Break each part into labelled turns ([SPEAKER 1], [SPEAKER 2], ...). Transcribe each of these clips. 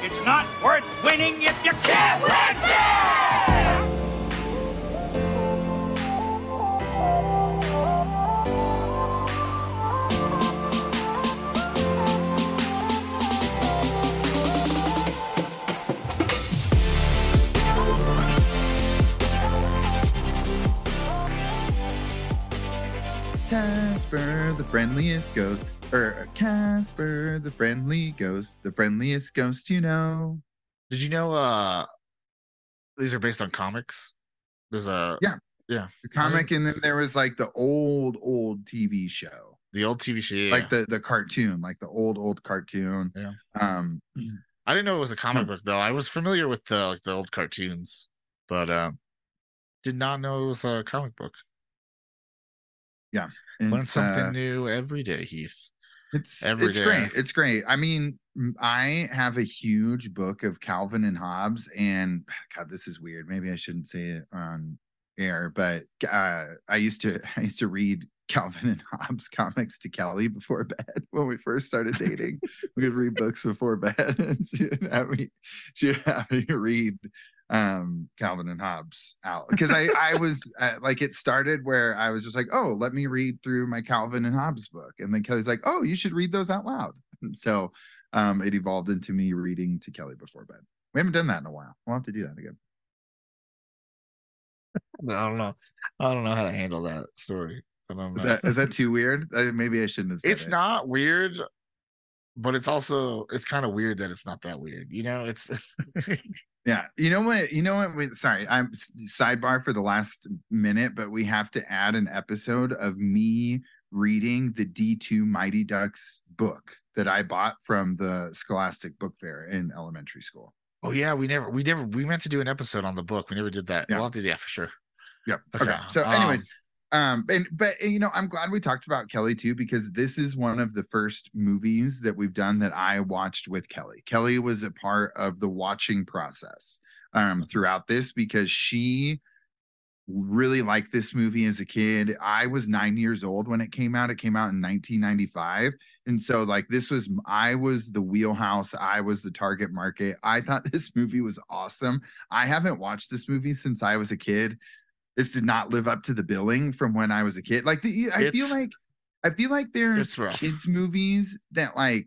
[SPEAKER 1] It's not worth winning if you can't win.
[SPEAKER 2] Casper, the friendliest ghost, or Casper, the friendly ghost, the friendliest ghost you know.
[SPEAKER 3] Did you know uh these are based on comics? There's a
[SPEAKER 2] Yeah.
[SPEAKER 3] Yeah.
[SPEAKER 2] The comic, and then there was like the old, old TV show,
[SPEAKER 3] The old TV show. yeah.
[SPEAKER 2] like the the cartoon, like the old, old cartoon.
[SPEAKER 3] Yeah.
[SPEAKER 2] Um,
[SPEAKER 3] I didn't know it was a comic
[SPEAKER 2] Hmm.
[SPEAKER 3] book though. I was familiar with the like the old cartoons, but um did not know it was a comic book. Yeah.
[SPEAKER 2] Learn
[SPEAKER 3] something
[SPEAKER 2] uh,
[SPEAKER 3] new every day, Heath.
[SPEAKER 2] It's
[SPEAKER 3] every
[SPEAKER 2] it's
[SPEAKER 3] day.
[SPEAKER 2] great. It's great. I mean, I have a huge book of Calvin and Hobbes, and God, this is weird. Maybe I shouldn't say it on air, but uh, I used to I used to read Calvin and Hobbes comics to Kelly before bed when we first started dating. we would read books before bed, and she would have me she would have me read um Calvin and Hobbes out because I I was uh, like it started where I was just like oh let me read through my Calvin and Hobbes book and then Kelly's like oh you should read those out loud and so um it evolved into me reading to Kelly before bed we haven't done that in a while we'll have to do that again
[SPEAKER 3] I don't know. I don't know how to handle that story.
[SPEAKER 2] Is that is that too weird uh, maybe I shouldn't have said
[SPEAKER 3] it's
[SPEAKER 2] it.
[SPEAKER 3] not weird, but it's also it's kind of weird that it's not that weird. You know, it's
[SPEAKER 2] Yeah, you know what? You know what? We, sorry, I'm sidebar for the last minute, but we have to add an episode of me reading the D2 Mighty Ducks book that I bought from the Scholastic Book Fair in elementary school.
[SPEAKER 3] oh yeah, we never we never we meant to do an episode on the book. We never did that.
[SPEAKER 2] Yeah.
[SPEAKER 3] We'll have to do that for sure.
[SPEAKER 2] Yep. Okay.
[SPEAKER 3] Okay,
[SPEAKER 2] So, anyways,
[SPEAKER 3] um,
[SPEAKER 2] um, and but you know, I'm glad we talked about Kelly too because this is one of the first movies that we've done that I watched with Kelly. Kelly was a part of the watching process um throughout this because she really liked this movie as a kid. I was 9 years old when it came out. It came out in 1995. And so like this was I was the wheelhouse, I was the target market. I thought this movie was awesome. I haven't watched this movie since I was a kid this did not live up to the billing from when I was a kid. Like the I feel like I feel like there's
[SPEAKER 3] It's
[SPEAKER 2] kids movies that like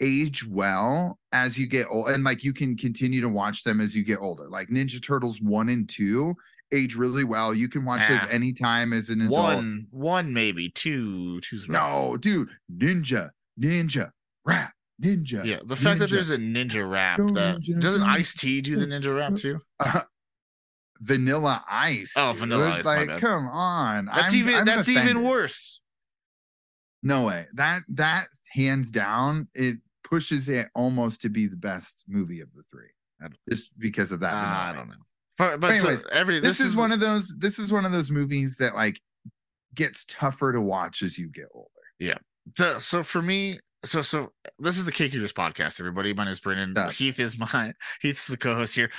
[SPEAKER 2] age well as you get old and like you can continue to watch them as you get older. Like Ninja Turtles 1 and 2 age really well. You can watch those
[SPEAKER 3] Ah.
[SPEAKER 2] anytime as an adult.
[SPEAKER 3] One one maybe two two's rough.
[SPEAKER 2] No, dude, Ninja, Ninja, Rap, Ninja.
[SPEAKER 3] Yeah, the fact that there's a ninja rap that
[SPEAKER 2] ninja,
[SPEAKER 3] doesn't. Ice T do the ninja rap too?
[SPEAKER 2] Uh, Vanilla Ice.
[SPEAKER 3] Oh,
[SPEAKER 2] dude.
[SPEAKER 3] Vanilla Ice,
[SPEAKER 2] Like, come on.
[SPEAKER 3] That's
[SPEAKER 2] I'm-
[SPEAKER 3] even
[SPEAKER 2] I'm
[SPEAKER 3] that's even worse.
[SPEAKER 2] No way. That that hands down, it pushes it almost to be the best movie of the three. Just because of that.
[SPEAKER 3] Uh, I don't know. But, but so every
[SPEAKER 2] This, is, one of those. This is one of those movies that like gets tougher to watch as you get older.
[SPEAKER 3] so, so for me, so so this is the Cake Eaters podcast. Everybody, my name is Brandon.
[SPEAKER 2] Yes.
[SPEAKER 3] Heath is my Heath's the co-host here.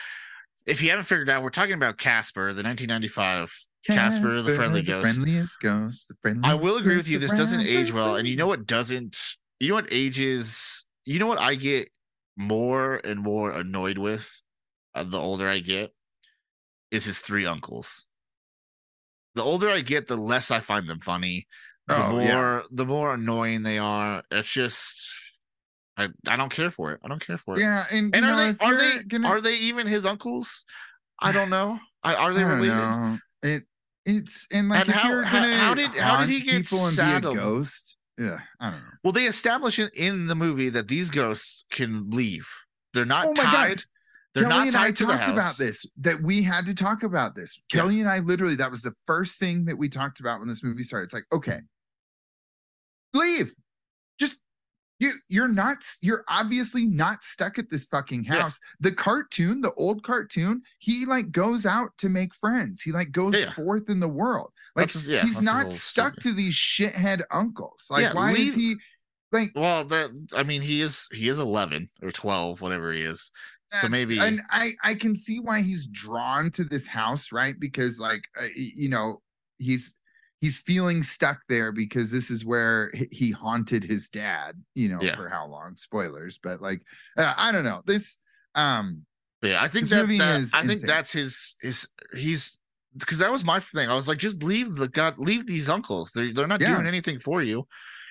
[SPEAKER 3] If you haven't figured out, we're talking about Casper, the 1995 Casper, the friendly ghost.
[SPEAKER 2] friendliest ghost. The friendliest
[SPEAKER 3] I will agree with you. This doesn't age well, and you know what doesn't? You know what ages? You know what I get more and more annoyed with uh, the older I get is his three uncles. The older I get, the less I find them funny. The
[SPEAKER 2] Oh,
[SPEAKER 3] more,
[SPEAKER 2] yeah.
[SPEAKER 3] the more annoying they are. It's just, I, I don't care for it. I don't care for it.
[SPEAKER 2] Yeah, and,
[SPEAKER 3] And are
[SPEAKER 2] know,
[SPEAKER 3] they are they
[SPEAKER 2] gonna-
[SPEAKER 3] are they even his uncles? I don't know. I, are they
[SPEAKER 2] I don't
[SPEAKER 3] related?
[SPEAKER 2] know. It it's and like
[SPEAKER 3] And how- how- how did- how did he get saddled?
[SPEAKER 2] a ghost? Yeah, I don't know.
[SPEAKER 3] Well, they establish it in the movie that these ghosts can leave. They're not
[SPEAKER 2] Oh my God.
[SPEAKER 3] tied. They're
[SPEAKER 2] Kelly
[SPEAKER 3] not
[SPEAKER 2] and I
[SPEAKER 3] tied to the
[SPEAKER 2] talked
[SPEAKER 3] house.
[SPEAKER 2] about this that we had to talk about this.
[SPEAKER 3] Yeah.
[SPEAKER 2] Kelly and I literally that was the first thing that we talked about when this movie started. It's like, okay, leave. Just you you're not you're obviously not stuck at this fucking
[SPEAKER 3] Yeah.
[SPEAKER 2] house. The cartoon, the old cartoon, he like goes out to make friends. He like goes
[SPEAKER 3] Yeah.
[SPEAKER 2] forth in the world. Like
[SPEAKER 3] his- yeah,
[SPEAKER 2] he's not stuck
[SPEAKER 3] story.
[SPEAKER 2] to these shithead uncles. Like
[SPEAKER 3] Yeah,
[SPEAKER 2] why
[SPEAKER 3] leave-
[SPEAKER 2] is he like
[SPEAKER 3] Well, that I mean, he is he is eleven or twelve, whatever he is. So maybe
[SPEAKER 2] and I I can see why he's drawn to this house, right? Because like uh, you know he's he's feeling stuck there because this is where he haunted his dad. You know
[SPEAKER 3] Yeah.
[SPEAKER 2] for how long? Spoilers, but like uh, I don't know this. Um,
[SPEAKER 3] yeah, I think that,
[SPEAKER 2] movie
[SPEAKER 3] that-
[SPEAKER 2] is
[SPEAKER 3] I think
[SPEAKER 2] insane.
[SPEAKER 3] that's his his he's because that was my thing. I was like, just leave the god, leave these uncles. They're they're not
[SPEAKER 2] Yeah.
[SPEAKER 3] doing anything for you.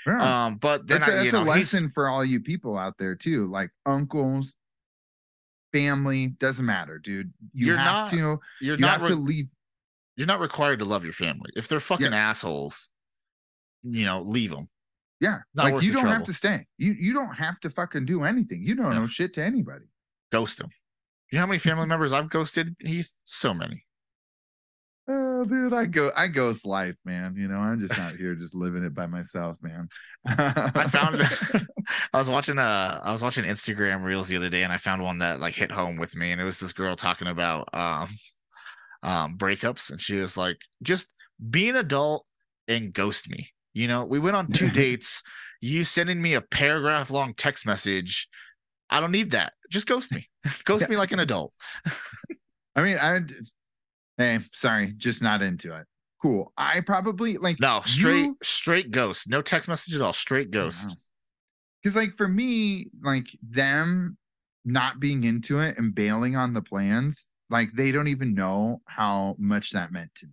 [SPEAKER 2] yeah.
[SPEAKER 3] Um, but then
[SPEAKER 2] that's a,
[SPEAKER 3] I, you
[SPEAKER 2] that's a
[SPEAKER 3] know, he's-
[SPEAKER 2] lesson for all you people out there too. Like uncles, family doesn't matter, dude. You
[SPEAKER 3] You're
[SPEAKER 2] have
[SPEAKER 3] not
[SPEAKER 2] to.
[SPEAKER 3] You're
[SPEAKER 2] You
[SPEAKER 3] not
[SPEAKER 2] have to leave.
[SPEAKER 3] You're not required to love your family. If they're fucking
[SPEAKER 2] Yes.
[SPEAKER 3] assholes, you know, leave them.
[SPEAKER 2] Yeah,
[SPEAKER 3] Not
[SPEAKER 2] like you don't have to stay. You you don't have to fucking do anything. You don't
[SPEAKER 3] Yeah.
[SPEAKER 2] know shit to anybody.
[SPEAKER 3] Ghost them. You know how many family members I've ghosted, Heath? So many.
[SPEAKER 2] Oh, dude, I go, I ghost life, man. You know, I'm just out here, just living it by myself, man.
[SPEAKER 3] I found I was watching uh I was watching Instagram reels the other day and I found one that like hit home with me and it was this girl talking about um um breakups and she was like just be an adult and ghost me. You know, we went on two dates, you sending me a paragraph long text message. I don't need that. Just ghost me. Ghost
[SPEAKER 2] Yeah.
[SPEAKER 3] me like an adult.
[SPEAKER 2] I mean, I. Hey, sorry, just not into it. Cool. I probably like
[SPEAKER 3] No, straight
[SPEAKER 2] you-
[SPEAKER 3] straight ghost. No text message at all. Straight ghost.
[SPEAKER 2] Because like for me, like them not being into it and bailing on the plans, like they don't even know how much that meant to me.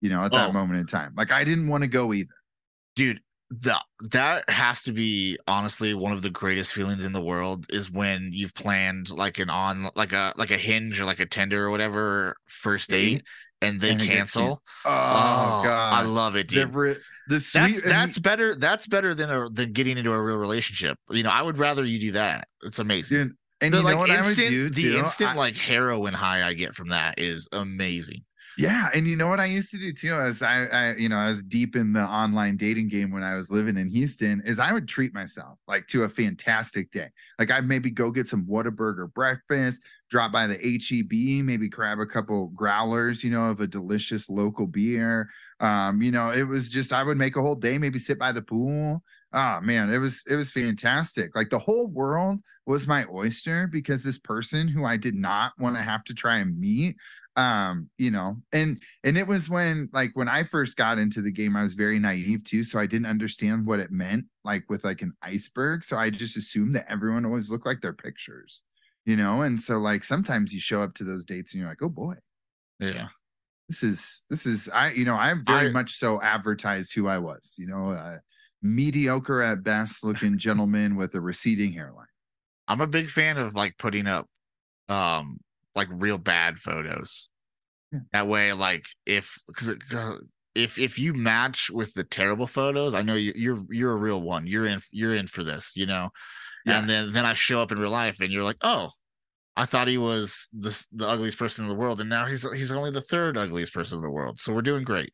[SPEAKER 2] You know, at that
[SPEAKER 3] Oh.
[SPEAKER 2] moment in time, like I didn't want to go either.
[SPEAKER 3] dude that that has to be honestly one of the greatest feelings in the world is when you've planned like an on like a like a hinge or like a Tinder or whatever first
[SPEAKER 2] Date,
[SPEAKER 3] date and they
[SPEAKER 2] and
[SPEAKER 3] cancel
[SPEAKER 2] Oh, oh
[SPEAKER 3] I
[SPEAKER 2] god, I
[SPEAKER 3] love it dude
[SPEAKER 2] re- the sweet.
[SPEAKER 3] that's that's
[SPEAKER 2] the-
[SPEAKER 3] better that's better than a than getting into a real relationship you know i would rather you do that it's amazing
[SPEAKER 2] dude, and
[SPEAKER 3] the
[SPEAKER 2] you
[SPEAKER 3] like
[SPEAKER 2] know what I would
[SPEAKER 3] instant
[SPEAKER 2] do
[SPEAKER 3] the instant
[SPEAKER 2] I-
[SPEAKER 3] like heroin high i get from that is amazing
[SPEAKER 2] Yeah, and you know what I used to do too is I, I you know I was deep in the online dating game when I was living in Houston is I would treat myself like to a fantastic day. Like I'd maybe go get some Whataburger breakfast, drop by the HEB, maybe grab a couple growlers, you know, of a delicious local beer. Um, you know, it was just I would make a whole day, maybe sit by the pool. Oh man, it was it was fantastic. Like the whole world was my oyster because this person who I did not want to have to try and meet um you know and and it was when like when i first got into the game i was very naive too so i didn't understand what it meant like with like an iceberg. So i just assumed that everyone always looked like their pictures you know? And so like sometimes you show up to those dates and you're like oh boy.
[SPEAKER 3] Yeah.
[SPEAKER 2] This is this is i you know i am very
[SPEAKER 3] I-
[SPEAKER 2] much so advertised who i was you know uh mediocre at best looking gentleman with a receding hairline.
[SPEAKER 3] I'm a big fan of like putting up um like real bad photos.
[SPEAKER 2] Yeah.
[SPEAKER 3] that way like if because if if you match with the terrible photos i know you, you're you're a real one. You're in you're in for this you know?
[SPEAKER 2] Yeah.
[SPEAKER 3] and then then i show up in real life and you're like oh i thought he was the the ugliest person in the world and now he's he's only the third ugliest person in the world so we're doing great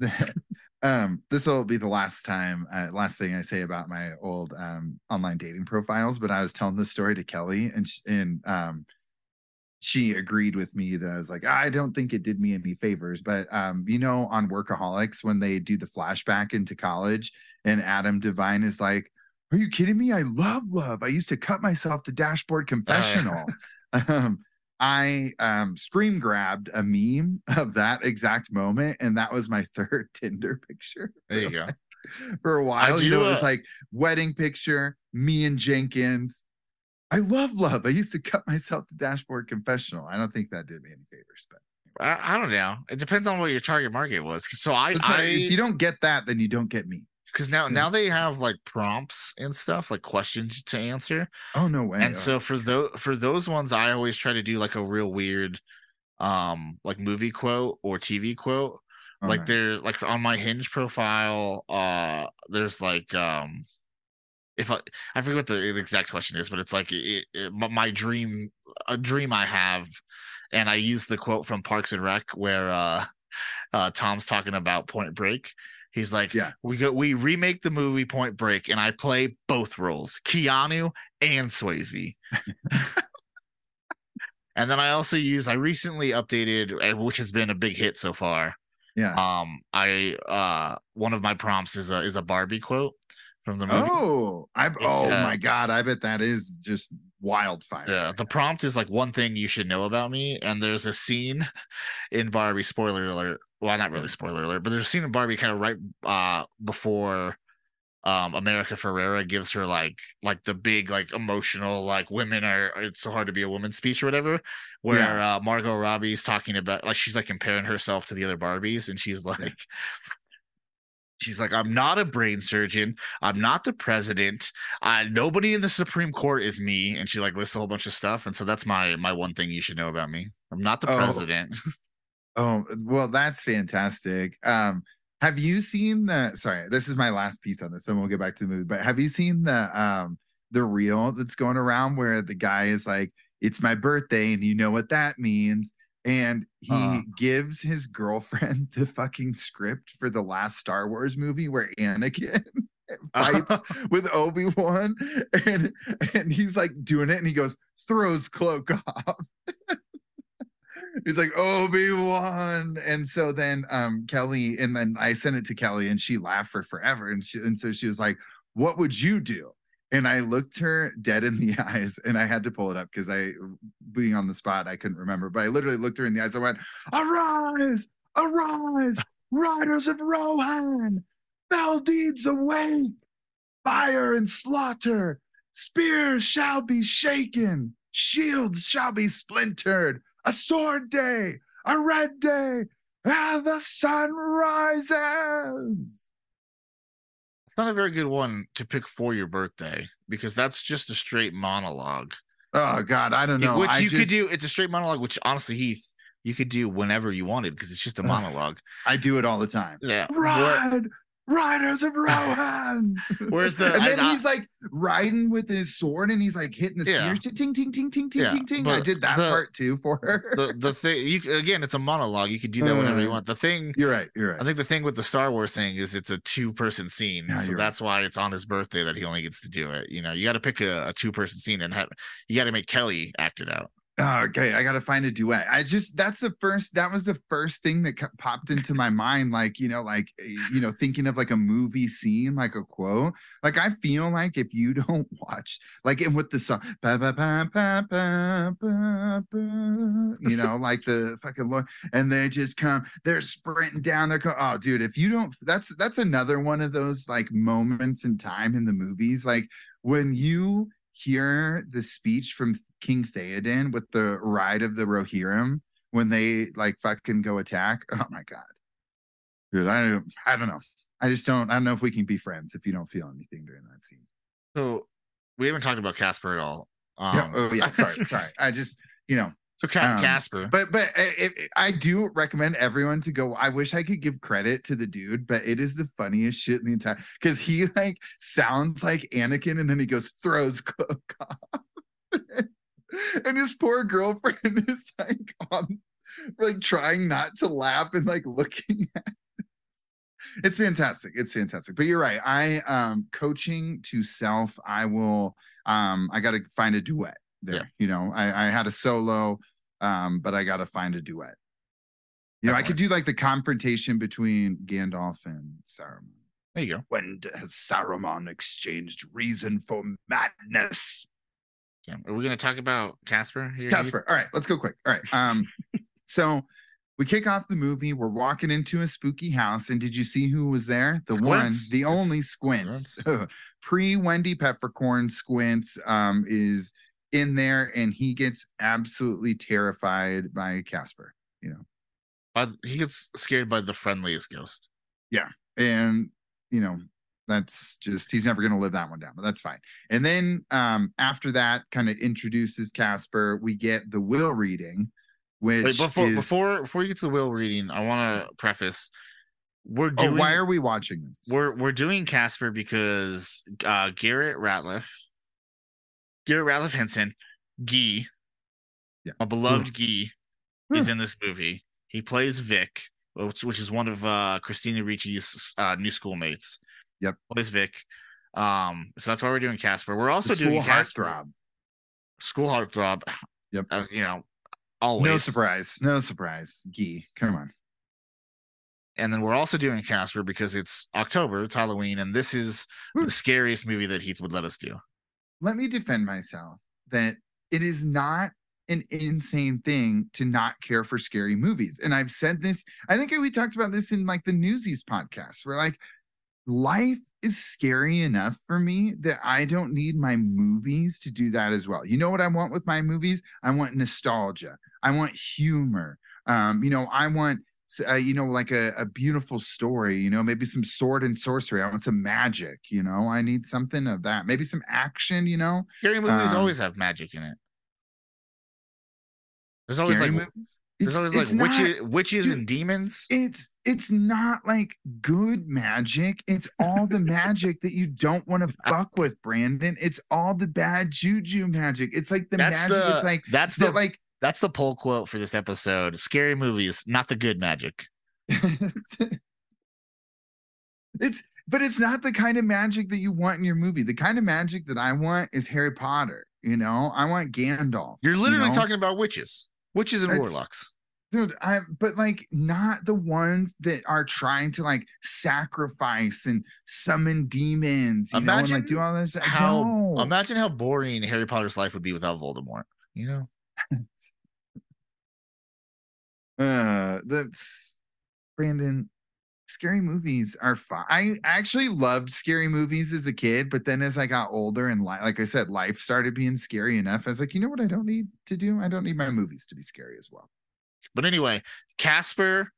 [SPEAKER 2] um this will be the last time uh, last thing i say about my old um online dating profiles but i was telling this story to kelly and sh- and um she agreed with me that i was like i don't think it did me any favors but um you know on workaholics when they do the flashback into college and adam devine is like are you kidding me? I love love. I used to cut myself to dashboard confessional. Um I um screen grabbed a meme of that exact moment, and that was my third Tinder picture.
[SPEAKER 3] there you go
[SPEAKER 2] For a while, you know, it was
[SPEAKER 3] uh,
[SPEAKER 2] like wedding picture, me and Jenkins. I love love. I used to cut myself to dashboard confessional. I don't think that did me any favors, but
[SPEAKER 3] I, I don't know it depends on what your target market was so i, I
[SPEAKER 2] if you don't get that, then you don't get me.
[SPEAKER 3] Because now now they have like prompts and stuff like questions to answer.
[SPEAKER 2] Oh no way!
[SPEAKER 3] and
[SPEAKER 2] Oh,
[SPEAKER 3] so for those for those ones i always try to do like a real weird um like movie quote or tv quote.
[SPEAKER 2] Oh,
[SPEAKER 3] like
[SPEAKER 2] nice.
[SPEAKER 3] there like on my hinge profile uh there's like um if i i forget what the exact question is but it's like it, it, my- my dream a dream i have and i use the quote from parks and rec where uh uh tom's talking about point break he's like
[SPEAKER 2] Yeah.
[SPEAKER 3] we go we remake the movie point break and i play both roles keanu and swayze and then i also use i recently updated uh, which has been a big hit so far
[SPEAKER 2] yeah.
[SPEAKER 3] um i uh one of my prompts is a is a barbie quote from the movie
[SPEAKER 2] Oh, I oh
[SPEAKER 3] uh,
[SPEAKER 2] my god! I bet that is just wildfire.
[SPEAKER 3] yeah the prompt is like one thing you should know about me and there's a scene in barbie spoiler alert well not really spoiler alert but there's a scene in barbie kind of right uh before um America Ferrera gives her like like the big like emotional like women are it's so hard to be a woman speech or whatever where
[SPEAKER 2] Yeah.
[SPEAKER 3] uh Margot Robbie's talking about like she's like comparing herself to the other Barbies and she's like she's like I'm not a brain surgeon. I'm not the president. Uh nobody in the Supreme Court is me. And she like lists a whole bunch of stuff and so that's my my one thing you should know about me. I'm not the
[SPEAKER 2] Oh.
[SPEAKER 3] president
[SPEAKER 2] Oh, well, that's fantastic. Um, have you seen the sorry, this is my last piece on this, and we'll get back to the movie, but have you seen the um the reel that's going around where the guy is like, It's my birthday, and you know what that means? And he
[SPEAKER 3] Uh-huh.
[SPEAKER 2] gives his girlfriend the fucking script for the last Star Wars movie where Anakin fights with Obi-Wan and and he's like doing it and he goes, throws cloak off. He's like Obi-Wan. And so then um Kelly, and then I sent it to Kelly and she laughed for forever. And she and so she was like, What would you do? And I looked her dead in the eyes and I had to pull it up because I being on the spot, I couldn't remember. But I literally looked her in the eyes. I went, Arise, arise, riders of Rohan, fell deeds awake, fire and slaughter, spears shall be shaken, shields shall be splintered, a sword day, a red day, and the sun rises.
[SPEAKER 3] it's not a very good one to pick for your birthday because that's just a straight monologue
[SPEAKER 2] Oh God, I don't know.
[SPEAKER 3] which
[SPEAKER 2] I
[SPEAKER 3] you could do it's a straight monologue which honestly heath you could do whenever you wanted because it's just a monologue
[SPEAKER 2] I do it all the time.
[SPEAKER 3] yeah
[SPEAKER 2] Ride, riders of Rohan.
[SPEAKER 3] Where's the-
[SPEAKER 2] And then
[SPEAKER 3] I-
[SPEAKER 2] he's like riding with his sword, and he's like hitting the
[SPEAKER 3] Yeah.
[SPEAKER 2] spears. Ting, ting, ting, ting, ting,
[SPEAKER 3] Yeah,
[SPEAKER 2] ting, ting. I did that
[SPEAKER 3] the-
[SPEAKER 2] part too for her.
[SPEAKER 3] the the thing you again it's a monologue you could do that whenever you
[SPEAKER 2] Uh,
[SPEAKER 3] want the thing
[SPEAKER 2] You're right. You're right.
[SPEAKER 3] I think the thing with the Star Wars thing is it's a two person scene.
[SPEAKER 2] Yeah,
[SPEAKER 3] so
[SPEAKER 2] you're right.
[SPEAKER 3] that's why it's on his birthday that he only gets to do it. You know, you got to pick a, a two person scene and have you got to make Kelly act it out.
[SPEAKER 2] Oh, okay, I gotta find a duet. I just that's the first that was the first thing that popped into my mind. Like you know, like eh, you know, thinking of like a movie scene, like a quote. Like I feel like if you don't watch, like and with the song, ba, ba, ba, ba, ba, ba, ba, you know, like the fucking Lord, and they just come, they're sprinting down. They're co- oh, dude, if you don't, that's that's another one of those like moments in time in the movies, like when you hear the speech from King Theoden with the ride of the Rohirrim when they like fucking go attack. Oh my god, dude, I don't, I don't know. I just don't. I don't know if we can be friends if you don't feel anything during that scene.
[SPEAKER 3] So we haven't talked about Casper at all. Um,
[SPEAKER 2] Yeah, oh yeah, sorry, sorry. I just you know,
[SPEAKER 3] So
[SPEAKER 2] Um,
[SPEAKER 3] Casper,
[SPEAKER 2] but but I- I I do recommend everyone to go. I wish I could give credit to the dude, but it is the funniest shit in the entire because he like sounds like Anakin, and then he goes throws cloak off, and his poor girlfriend is like on like trying not to laugh and like looking at. It. It's fantastic. It's fantastic. But you're right. I um coaching to self. I will um I got to find a duet there.
[SPEAKER 3] Yeah.
[SPEAKER 2] You know, I I had a solo um, but I gotta find a duet. You know, I could do like the confrontation between Gandalf and Saruman.
[SPEAKER 3] there you go.
[SPEAKER 2] When has Saruman exchanged reason for madness?
[SPEAKER 3] Are we going to talk about Casper here?
[SPEAKER 2] Casper. All right, let's go quick. All right. Um, so we kick off the movie. We're walking into a spooky house, and did you see who was there? The one,
[SPEAKER 3] Squints.
[SPEAKER 2] the
[SPEAKER 3] It's
[SPEAKER 2] only Squints. Pre Wendy Peppercorn Squints um is in there, and he gets absolutely terrified by Casper. You know,
[SPEAKER 3] By- he gets scared by the friendliest ghost.
[SPEAKER 2] Yeah, and you know that's just he's never going to live that one down but that's fine and then um after that kind of introduces casper we get the will reading which
[SPEAKER 3] Wait, before
[SPEAKER 2] is,
[SPEAKER 3] before before you get to the will reading, I want to preface: we're
[SPEAKER 2] oh
[SPEAKER 3] doing
[SPEAKER 2] why are we watching this
[SPEAKER 3] we're we're doing Casper because uh Garette Ratliff, Garette Ratliff Henson, Guy,
[SPEAKER 2] Yeah.
[SPEAKER 3] my beloved is
[SPEAKER 2] Hmm.
[SPEAKER 3] in this movie. He plays Vic, which, which is one of uh Christina Ricci's uh, new schoolmates.
[SPEAKER 2] Yep.
[SPEAKER 3] plays Vic. Um, so that's why we're doing Casper. We're also
[SPEAKER 2] the school
[SPEAKER 3] doing Casper,
[SPEAKER 2] heartthrob
[SPEAKER 3] School Heartthrob.
[SPEAKER 2] Yep.
[SPEAKER 3] Uh, you know, always.
[SPEAKER 2] no surprise no surprise gee come on
[SPEAKER 3] And then we're also doing Casper because it's October, it's Halloween, and this is the scariest movie that Heath would let us do.
[SPEAKER 2] let me defend myself that it is not an insane thing to not care for scary movies. And I've said this, I think we talked about this in like the Newsies podcast, where like life is scary enough for me that I don't need my movies to do that as well. You know what I want with my movies? I want nostalgia. I want humor. Um, you know, I want uh, you know, like a, a beautiful story, you know, maybe some sword and sorcery. I want some magic, you know, I need something of that. Maybe some action, you know.
[SPEAKER 3] Scary movies
[SPEAKER 2] Um,
[SPEAKER 3] always have magic in it. There's always like
[SPEAKER 2] movies.
[SPEAKER 3] There's always
[SPEAKER 2] it's
[SPEAKER 3] like
[SPEAKER 2] not-
[SPEAKER 3] witches, witches
[SPEAKER 2] dude,
[SPEAKER 3] and demons.
[SPEAKER 2] it's it's not like good magic. It's all the magic that you don't want to ah. fuck with, Brandon. It's all the bad juju magic. It's like the
[SPEAKER 3] That's
[SPEAKER 2] magic.
[SPEAKER 3] the
[SPEAKER 2] it's like
[SPEAKER 3] that's the
[SPEAKER 2] that like
[SPEAKER 3] that's the poll quote for this episode. Scary movies, not the good magic.
[SPEAKER 2] it's but it's not the kind of magic that you want in your movie. The kind of magic that I want is Harry Potter. You know, I want Gandalf.
[SPEAKER 3] You're
[SPEAKER 2] you
[SPEAKER 3] literally
[SPEAKER 2] know?
[SPEAKER 3] talking about witches, witches and
[SPEAKER 2] That's-
[SPEAKER 3] warlocks.
[SPEAKER 2] dude i but like not the ones that are trying to like sacrifice and summon demons you know and like
[SPEAKER 3] Imagine
[SPEAKER 2] do all this
[SPEAKER 3] How
[SPEAKER 2] no.
[SPEAKER 3] imagine how boring Harry Potter's life would be without Voldemort. You know,
[SPEAKER 2] uh that's brandon scary movies are fun i actually loved scary movies as a kid but then as i got older and li- like i said life started being scary enough i was like you know what i don't need to do i don't need my movies to be scary as well
[SPEAKER 3] but anyway, Casper,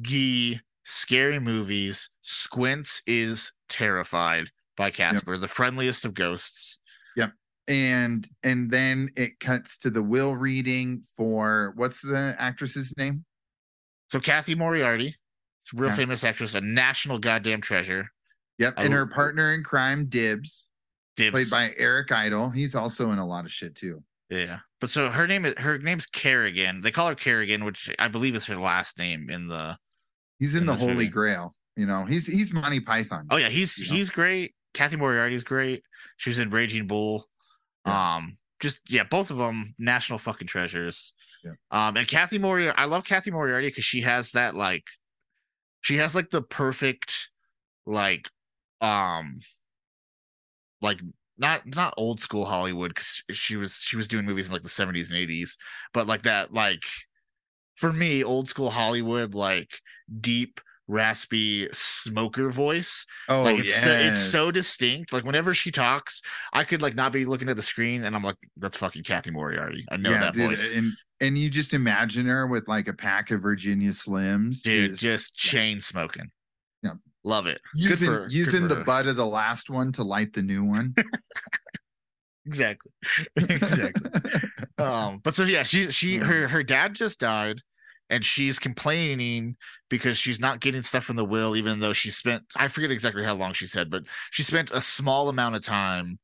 [SPEAKER 3] Gee, scary movies. Squints is terrified by Casper, the friendliest of ghosts. Yep.
[SPEAKER 2] And and then it cuts to the will reading for what's the actress's name
[SPEAKER 3] So Cathy Moriarty, real
[SPEAKER 2] Yeah.
[SPEAKER 3] famous actress, a national goddamn treasure.
[SPEAKER 2] yep
[SPEAKER 3] I
[SPEAKER 2] and her partner in crime dibs
[SPEAKER 3] Dibs.
[SPEAKER 2] played by eric idle he's also in a lot of shit too
[SPEAKER 3] Yeah. But so her name is her name's Carrigan. They call her Carrigan, which I believe is her last name in the
[SPEAKER 2] he's in,
[SPEAKER 3] In
[SPEAKER 2] the holy
[SPEAKER 3] movie.
[SPEAKER 2] grail you know he's he's monty python
[SPEAKER 3] Oh yeah, he's
[SPEAKER 2] You know?
[SPEAKER 3] he's great. Cathy Moriarty's great. She was in Raging Bull. Um just yeah, both of them national fucking treasures.
[SPEAKER 2] Yeah.
[SPEAKER 3] Um and Cathy Moriarty, I love Cathy Moriarty because she has that like she has like the perfect like um like not not old school Hollywood because she was she was doing movies in like the 70s and 80s, but like that like for me, old school Hollywood, like deep, raspy smoker voice.
[SPEAKER 2] oh
[SPEAKER 3] like it's so, it's so distinct. Like whenever she talks, I could like not be looking at the screen and I'm like, that's fucking Cathy Moriarty. I know
[SPEAKER 2] yeah,
[SPEAKER 3] that
[SPEAKER 2] dude,
[SPEAKER 3] voice.
[SPEAKER 2] and and you just imagine her with like a pack of virginia slims
[SPEAKER 3] Dude,
[SPEAKER 2] just
[SPEAKER 3] just chain smoking.
[SPEAKER 2] Yeah.
[SPEAKER 3] Love it.
[SPEAKER 2] Using
[SPEAKER 3] for-
[SPEAKER 2] using the
[SPEAKER 3] her.
[SPEAKER 2] butt of the last one to light the new one
[SPEAKER 3] Exactly. exactly. um but so yeah she she her her dad just died and she's complaining because she's not getting stuff from the will even though she spent i forget exactly how long she said but she spent a small amount of time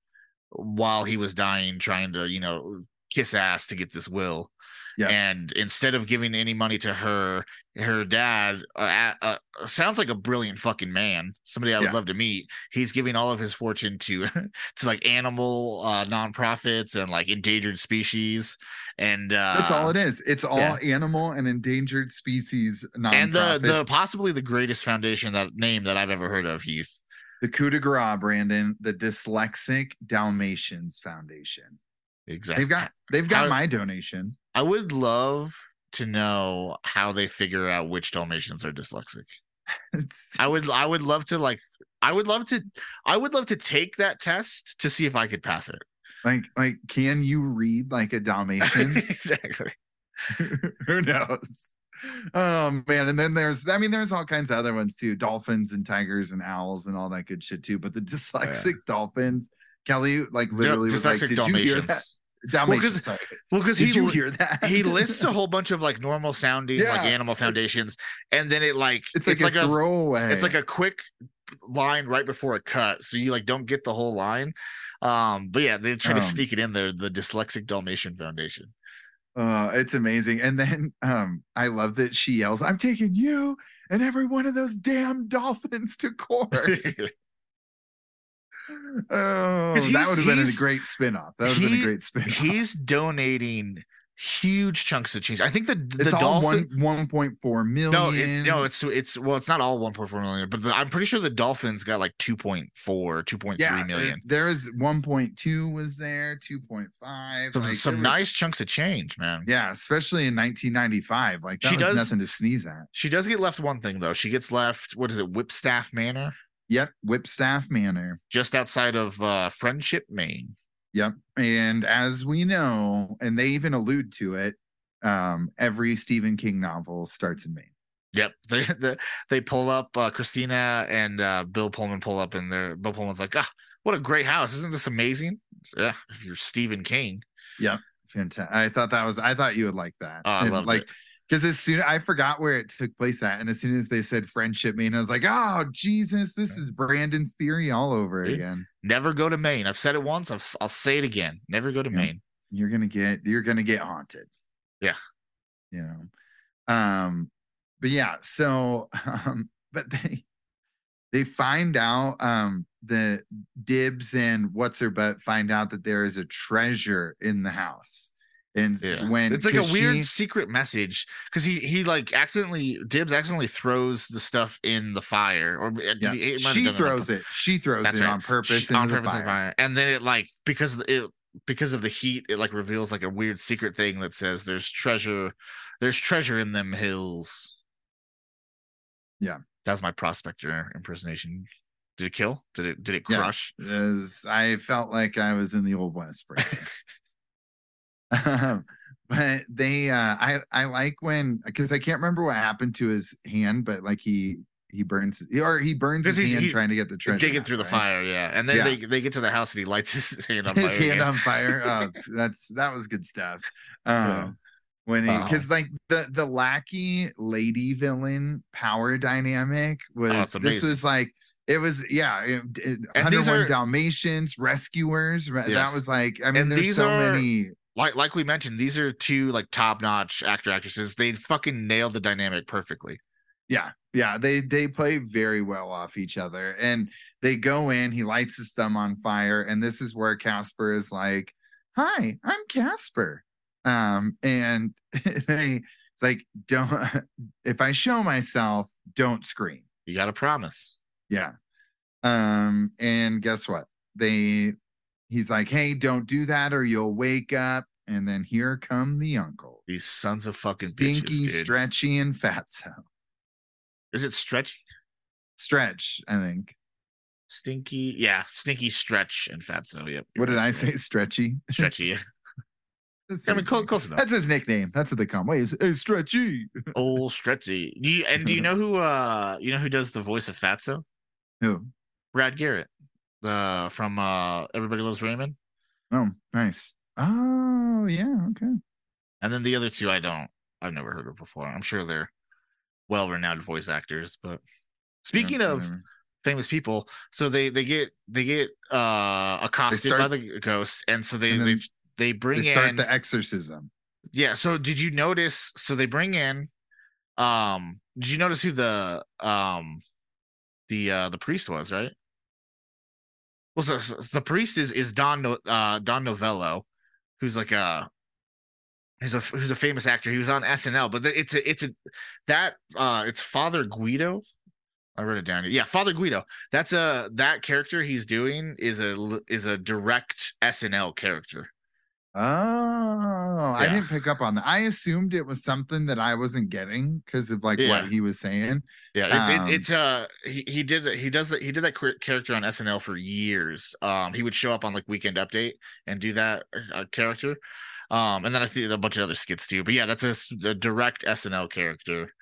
[SPEAKER 3] while he was dying trying to you know kiss ass to get this will
[SPEAKER 2] Yeah.
[SPEAKER 3] and instead of giving any money to her her dad uh, uh, sounds like a brilliant fucking man somebody i would
[SPEAKER 2] Yeah.
[SPEAKER 3] love to meet he's giving all of his fortune to to like animal uh nonprofits and like endangered species and uh
[SPEAKER 2] that's all it is it's all
[SPEAKER 3] yeah.
[SPEAKER 2] animal and endangered species nonprofits.
[SPEAKER 3] and the the possibly the greatest foundation that name that i've ever heard of heath
[SPEAKER 2] the coup de grace brandon the dyslexic dalmatians foundation
[SPEAKER 3] exactly
[SPEAKER 2] they've got they've got
[SPEAKER 3] How-
[SPEAKER 2] my donation
[SPEAKER 3] i would love to know how they figure out which dalmatians are dyslexic. I would I would love to like I would love to I would love to take that test to see if I could pass it.
[SPEAKER 2] like like can you read like a dalmatian?
[SPEAKER 3] Exactly.
[SPEAKER 2] who knows? Oh man. And then there's i mean there's all kinds of other ones too. Dolphins and tigers and owls and all that good shit too. But the oh, dyslexic dolphins kelly like literally was like did you hear that
[SPEAKER 3] Dalmatians.
[SPEAKER 2] dalmatians
[SPEAKER 3] 'cause
[SPEAKER 2] sorry.
[SPEAKER 3] Well, because
[SPEAKER 2] did
[SPEAKER 3] he
[SPEAKER 2] you hear that
[SPEAKER 3] he lists a whole bunch of like normal sounding like animal foundations, and then it like
[SPEAKER 2] it's like a throwaway
[SPEAKER 3] it's like a quick line right before a cut, so you like don't get the whole line. Um, but yeah, they try to
[SPEAKER 2] Um,
[SPEAKER 3] sneak it in there. The Dyslexic Dalmatian Foundation.
[SPEAKER 2] Uh, it's amazing. And then um, I love that she yells, I'm taking you and every one of those damn dolphins to court. oh, that would have been a great spin-off. That would have been a great spin-off.
[SPEAKER 3] He's donating huge chunks of change. I think the the
[SPEAKER 2] it's
[SPEAKER 3] dolphin.
[SPEAKER 2] one 1.4 million.
[SPEAKER 3] No, it, no, it's it's well, it's not all 1.4 million, but the, I'm pretty sure the Dolphins got like 2.4, 2.3
[SPEAKER 2] yeah,
[SPEAKER 3] million.
[SPEAKER 2] it- there is 1.2 was there, 2.5.
[SPEAKER 3] Some,
[SPEAKER 2] like,
[SPEAKER 3] some
[SPEAKER 2] there were-
[SPEAKER 3] nice chunks of change, man.
[SPEAKER 2] Yeah, especially in 1995. Like
[SPEAKER 3] She does-
[SPEAKER 2] nothing to sneeze at.
[SPEAKER 3] She does get left one thing though. She gets left. What is it? Whipstaff Manor.
[SPEAKER 2] Yep, Whipstaff Manor.
[SPEAKER 3] just outside of uh, Friendship, Maine.
[SPEAKER 2] Yep. And as we know, and they even allude to it, um, every Stephen King novel starts in Maine.
[SPEAKER 3] Yep, they they, they pull up uh, Christina and uh, Bill Pullman pull up, and their Bill Pullman's like, "Ah, what a great house! Isn't this amazing?" Yeah, if you're Stephen King, Yep,
[SPEAKER 2] Fantastic. I thought that was I thought you would like that.
[SPEAKER 3] Oh, I
[SPEAKER 2] And,
[SPEAKER 3] loved
[SPEAKER 2] like
[SPEAKER 3] it.
[SPEAKER 2] Because as soon I forgot where it took place at, and as soon as they said friendship Maine, I was like, oh Jesus, this is Brandon's theory all over
[SPEAKER 3] Dude.
[SPEAKER 2] again.
[SPEAKER 3] never go to Maine. I've said it once. I've, I'll say it again. Never go to
[SPEAKER 2] Yeah.
[SPEAKER 3] Maine.
[SPEAKER 2] You're gonna get you're gonna get haunted.
[SPEAKER 3] Yeah.
[SPEAKER 2] You know. Um, but yeah, so um, but they they find out um the dibs and what's her butt find out that there is a treasure in the house. And
[SPEAKER 3] Yeah,
[SPEAKER 2] when
[SPEAKER 3] it's like a weird
[SPEAKER 2] she-
[SPEAKER 3] secret message because he he like accidentally Dibs accidentally throws the stuff in the fire, or did
[SPEAKER 2] yeah,
[SPEAKER 3] he, it
[SPEAKER 2] she throws it. She throws
[SPEAKER 3] That's
[SPEAKER 2] it
[SPEAKER 3] right.
[SPEAKER 2] on purpose
[SPEAKER 3] Sh- on
[SPEAKER 2] the
[SPEAKER 3] purpose
[SPEAKER 2] fire.
[SPEAKER 3] fire. and then it like because it because of the heat, it like reveals like a weird secret thing that says there's treasure, there's treasure in them hills.
[SPEAKER 2] Yeah.
[SPEAKER 3] that was my prospector impersonation. Did it kill? Did it did it
[SPEAKER 2] Yeah.
[SPEAKER 3] crush?
[SPEAKER 2] As I felt like I was in the old west. for a second. um, but they uh I I like when because I can't remember what happened to his hand, but like he he burns or he burns his
[SPEAKER 3] he's-
[SPEAKER 2] hand
[SPEAKER 3] he's
[SPEAKER 2] trying to get the treasure.
[SPEAKER 3] Digging
[SPEAKER 2] out,
[SPEAKER 3] through the
[SPEAKER 2] right?
[SPEAKER 3] fire, yeah. And then
[SPEAKER 2] Yeah.
[SPEAKER 3] they they get to the house and he lights his hand on
[SPEAKER 2] His
[SPEAKER 3] fire.
[SPEAKER 2] hand
[SPEAKER 3] again.
[SPEAKER 2] on fire. Oh, that's that was good stuff. Um
[SPEAKER 3] Yeah.
[SPEAKER 2] when because like the the lackey lady villain power dynamic was
[SPEAKER 3] Oh,
[SPEAKER 2] this was like it was yeah it, it, 101
[SPEAKER 3] are-
[SPEAKER 2] Dalmatians rescuers?
[SPEAKER 3] Yes.
[SPEAKER 2] that was like I mean
[SPEAKER 3] And
[SPEAKER 2] there's so
[SPEAKER 3] are-
[SPEAKER 2] many
[SPEAKER 3] like like we mentioned, these are two like top notch actor actresses. They fucking nailed the dynamic perfectly.
[SPEAKER 2] yeah yeah they they play very well off each other and they go in he lights his thumb on fire and this is where Casper is like hi I'm Casper um and they it's like don't if I show myself don't scream
[SPEAKER 3] You got to promise.
[SPEAKER 2] Yeah. Um, and guess what? They he's like, Hey, don't do that or you'll wake up. And then here come the uncles.
[SPEAKER 3] These sons of fucking
[SPEAKER 2] stinky,
[SPEAKER 3] bitches,
[SPEAKER 2] stretchy, and fatso.
[SPEAKER 3] Is it stretchy?
[SPEAKER 2] Stretch, I think.
[SPEAKER 3] Stinky, yeah, stinky stretch and fatso. Yep.
[SPEAKER 2] What did
[SPEAKER 3] right,
[SPEAKER 2] I say? Stretchy.
[SPEAKER 3] Stretchy.
[SPEAKER 2] That's
[SPEAKER 3] I mean, close, close enough.
[SPEAKER 2] That's his nickname. That's what they call him. Wait, it's, it's stretchy.
[SPEAKER 3] Old stretchy. Do you, and do you know who? Uh, you know who does the voice of fatso?
[SPEAKER 2] Who?
[SPEAKER 3] Brad Garrett, uh, from uh, Everybody Loves Raymond.
[SPEAKER 2] Oh, nice. Oh, yeah. Okay.
[SPEAKER 3] And then the other two, I don't. I've never heard of before. I'm sure they're well-renowned voice actors. But speaking
[SPEAKER 2] Yeah,
[SPEAKER 3] of famous people, so they they get they get uh accosted by the ghost, and so they
[SPEAKER 2] And
[SPEAKER 3] they they bring
[SPEAKER 2] they start
[SPEAKER 3] in
[SPEAKER 2] the exorcism.
[SPEAKER 3] yeah. So did you notice? So they bring in um. Did you notice who the um the uh the priest was? Right. Well, so, so the priest is is Don uh Don Novello, who's like a he's a who's a famous actor. He was on SNL, but it's a it's a that uh it's Father Guido. I wrote it down. here. Yeah, Father Guido. That's a that character he's doing is a is a direct SNL character.
[SPEAKER 2] Oh, I didn't pick up on that. I assumed it was something that I wasn't getting because of like
[SPEAKER 3] Yeah.
[SPEAKER 2] what he was saying.
[SPEAKER 3] Yeah, it's
[SPEAKER 2] Um,
[SPEAKER 3] it's, it's uh he, he did he does that he did that character on SNL for years. Um, he would show up on like Weekend Update and do that uh, character. Um, and then I think a bunch of other skits too. But yeah, that's a direct SNL character.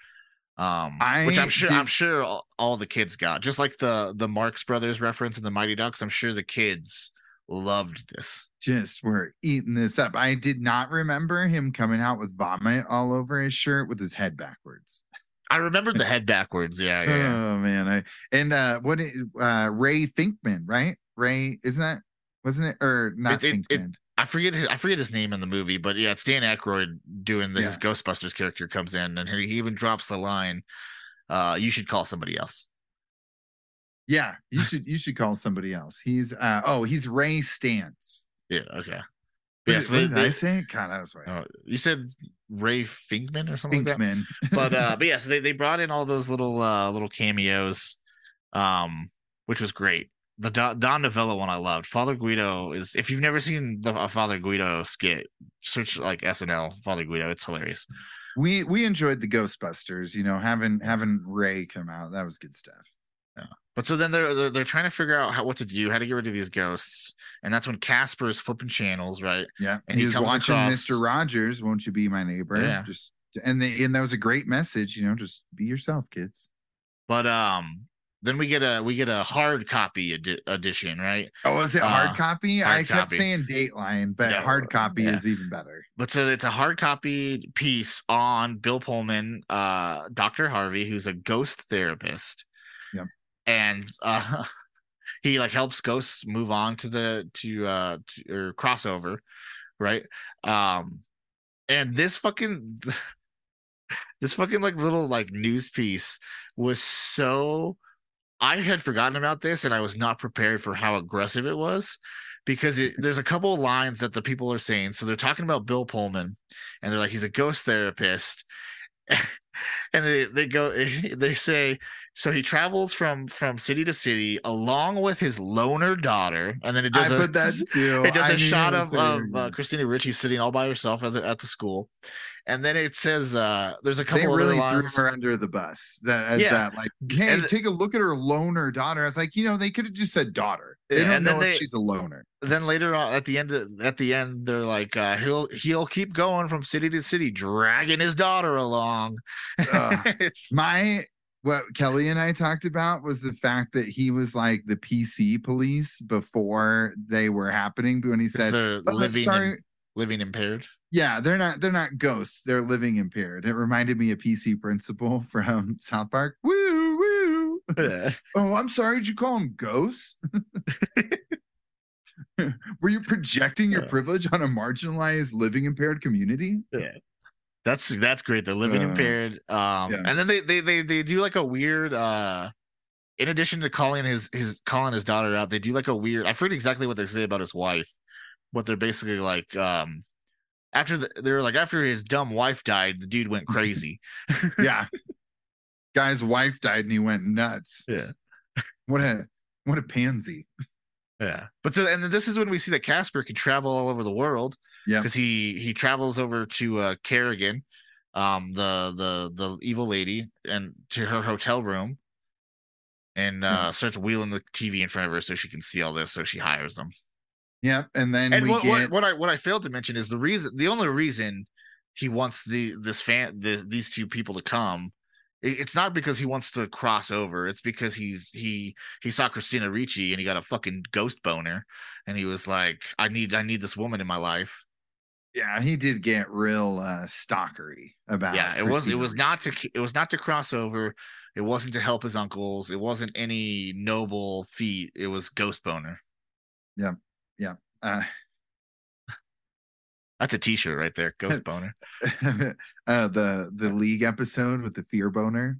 [SPEAKER 3] Um,
[SPEAKER 2] I which
[SPEAKER 3] I'm sure I'm sure all, all the kids got, just like the the Marx Brothers reference in the Mighty Ducks. I'm sure the kids loved this.
[SPEAKER 2] Just were eating this up. I did not remember him coming out with vomit all over his shirt with his head backwards.
[SPEAKER 3] I remembered the head backwards. Yeah, yeah. yeah.
[SPEAKER 2] Oh man, I and uh what uh Ray Finkman, right? Ray, isn't that wasn't it or not
[SPEAKER 3] It- it- it- I forget his, I forget his name in the movie, but yeah, it's Dan Aykroyd doing the, his Ghostbusters character comes in and he even drops the line, uh, "You should call somebody else."
[SPEAKER 2] yeah, you should you should call somebody else. He's uh oh, he's Ray Stantz.
[SPEAKER 3] Yeah, okay. Yeah, so they- they-
[SPEAKER 2] say? God, that was right.
[SPEAKER 3] uh, you said Ray Finkman or something like that. But uh, but yeah, so they, they brought in all those little uh little cameos, um, which was great. The Don, Don Novello one I loved. Father Guido is if you've never seen the a Father Guido skit, search like SNL Father Guido. It's hilarious.
[SPEAKER 2] we we enjoyed the Ghostbusters, you know, having having Ray come out. That was good stuff.
[SPEAKER 3] But so then they're, they're they're trying to figure out how what to do, how to get rid of these ghosts, and that's when Casper is flipping channels, right?
[SPEAKER 2] Yeah,
[SPEAKER 3] And
[SPEAKER 2] he,
[SPEAKER 3] he
[SPEAKER 2] was
[SPEAKER 3] comes
[SPEAKER 2] watching
[SPEAKER 3] across-
[SPEAKER 2] Mister Rogers. Won't you be my neighbor?
[SPEAKER 3] Yeah.
[SPEAKER 2] Just and they and that was a great message. You know, just be yourself, kids.
[SPEAKER 3] But um, then we get a we get a hard copy edi- edition, right?
[SPEAKER 2] Oh, was it hard
[SPEAKER 3] Uh,
[SPEAKER 2] copy?
[SPEAKER 3] hard
[SPEAKER 2] I kept
[SPEAKER 3] copy.
[SPEAKER 2] saying Dateline, but
[SPEAKER 3] No,
[SPEAKER 2] hard copy
[SPEAKER 3] yeah.
[SPEAKER 2] is even better.
[SPEAKER 3] But so it's a hard copy piece on Bill Pullman, uh, Dr. Harvey, who's a ghost therapist. And uh he like helps ghosts move on to the to uh to, or crossover, right? Um and this fucking this fucking like little like news piece was so I had forgotten about this and I was not prepared for how aggressive it was because it, there's a couple of lines that the people are saying. So they're talking about Bill Pullman and they're like, he's a ghost therapist. and they, they go, they say, so he travels from from city to city along with his loner daughter. And then it does
[SPEAKER 2] I
[SPEAKER 3] a,
[SPEAKER 2] put that too.
[SPEAKER 3] it does
[SPEAKER 2] I
[SPEAKER 3] a shot of, of uh, Christina Ricci sitting all by herself at the, at the school. And then it says, uh, there's a
[SPEAKER 2] they
[SPEAKER 3] couple
[SPEAKER 2] really
[SPEAKER 3] other
[SPEAKER 2] threw
[SPEAKER 3] lines.
[SPEAKER 2] her under the bus. That as
[SPEAKER 3] Yeah.
[SPEAKER 2] that like, hey,
[SPEAKER 3] And-
[SPEAKER 2] take a look at her loner daughter. I was like, you know, they could have just said daughter. They
[SPEAKER 3] Yeah,
[SPEAKER 2] don't
[SPEAKER 3] and then
[SPEAKER 2] if
[SPEAKER 3] they-
[SPEAKER 2] she's a loner.
[SPEAKER 3] then later on at the end of- at the end they're like uh he'll he'll keep going from city to city dragging his daughter along it's
[SPEAKER 2] My what Kelly and I talked about was the fact that he was like the PC police before they were happening. But when he said, "Oh,
[SPEAKER 3] living
[SPEAKER 2] sorry,
[SPEAKER 3] living impaired
[SPEAKER 2] yeah, they're not they're not ghosts. They're living impaired." It reminded me of PC Principal from South Park. Woo woo.
[SPEAKER 3] yeah
[SPEAKER 2] Oh, I'm sorry. Did you call them ghosts? Were you projecting your
[SPEAKER 3] Yeah.
[SPEAKER 2] privilege on a marginalized living impaired community?
[SPEAKER 3] That's that's great. They're living
[SPEAKER 2] Uh,
[SPEAKER 3] impaired um
[SPEAKER 2] yeah.
[SPEAKER 3] and then they, they they they do like a weird uh in addition to calling his his calling his daughter out they do like a weird i forget exactly what they say about his wife but they're basically like um after the, they're like after his dumb wife died the dude went crazy
[SPEAKER 2] Yeah. Guy's wife died and he went nuts.
[SPEAKER 3] yeah
[SPEAKER 2] What a what a pansy.
[SPEAKER 3] Yeah. But so and this is when we see that Casper can travel all over the world.
[SPEAKER 2] Yeah.
[SPEAKER 3] Because he he travels over to uh Carrigan, um, the the the evil lady, and to her hotel room and uh
[SPEAKER 2] Yeah.
[SPEAKER 3] starts wheeling the TV in front of her so she can see all this, so she hires them.
[SPEAKER 2] Yep. And then
[SPEAKER 3] And
[SPEAKER 2] we
[SPEAKER 3] what,
[SPEAKER 2] get
[SPEAKER 3] what what I what I failed to mention is the reason the only reason he wants the this fan the, these two people to come it- it's not because he wants to cross over it's because he's he he saw christina ricci and he got a fucking ghost boner and he was like i need i need this woman in my life
[SPEAKER 2] yeah, he did get real uh stalkery about
[SPEAKER 3] yeah it was it was not to it was not to cross over it wasn't to help his uncles it wasn't any noble feat it was ghost boner Yeah, yeah.
[SPEAKER 2] uh,
[SPEAKER 3] that's a t-shirt right there ghost boner
[SPEAKER 2] uh the the league episode with the fear boner.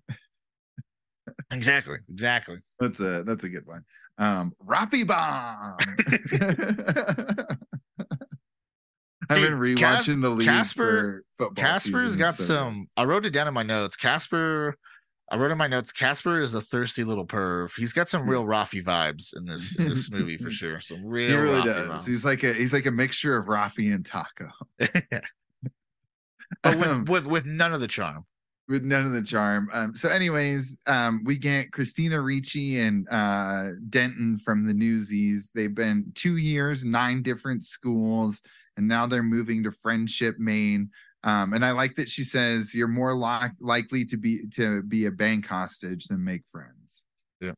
[SPEAKER 3] exactly exactly
[SPEAKER 2] That's a that's a good one. Um Rafi Bomb. I've been
[SPEAKER 3] Dude, Cas-
[SPEAKER 2] rewatching the league
[SPEAKER 3] Casper-. Casper's got
[SPEAKER 2] so-
[SPEAKER 3] some. I wrote it down in my notes. Casper, I wrote in my notes. Casper is a thirsty little perv. He's got some real Rafi vibes in this in this movie for sure. Some real.
[SPEAKER 2] He really
[SPEAKER 3] Rafi
[SPEAKER 2] does.
[SPEAKER 3] vibes.
[SPEAKER 2] He's like a he's like a mixture of Rafi and Taco.
[SPEAKER 3] but with,
[SPEAKER 2] Um,
[SPEAKER 3] with with none of the charm.
[SPEAKER 2] with none of the charm. Um, so, anyways, um, we get Christina Ricci and uh, Denton from the Newsies. They've been two years, nine different schools, and now they're moving to Friendship, Maine. Um, and I like that she says you're more li- likely to be to be a bank hostage than make friends. Yeah.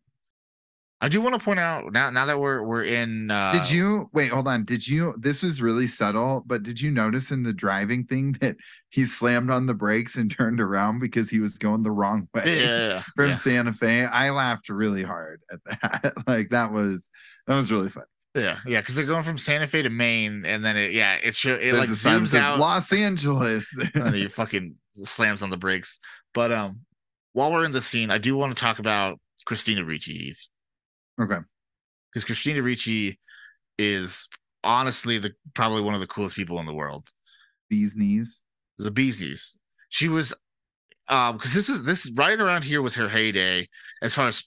[SPEAKER 3] I do want to point out now now that we're we're in. Uh,
[SPEAKER 2] Did you wait? Hold on. Did you? This was really subtle, but did you notice in the driving thing that he slammed on the brakes and turned around because he was going the wrong way?
[SPEAKER 3] yeah, yeah,
[SPEAKER 2] from
[SPEAKER 3] yeah.
[SPEAKER 2] Santa Fe. I laughed really hard at that. like that was that was really fun.
[SPEAKER 3] Yeah, yeah, because they're going from Santa Fe to Maine, and then it, yeah, it show it
[SPEAKER 2] There's
[SPEAKER 3] like
[SPEAKER 2] a
[SPEAKER 3] zooms
[SPEAKER 2] says
[SPEAKER 3] out,
[SPEAKER 2] Los Angeles.
[SPEAKER 3] and he fucking slams on the brakes. But um, while we're in the scene, I do want to talk about Christina Ricci,
[SPEAKER 2] okay.
[SPEAKER 3] because Christina Ricci is honestly the probably one of the coolest people in the world.
[SPEAKER 2] These knees.
[SPEAKER 3] The bee's knees. She was um because this is this right around here was her heyday as far as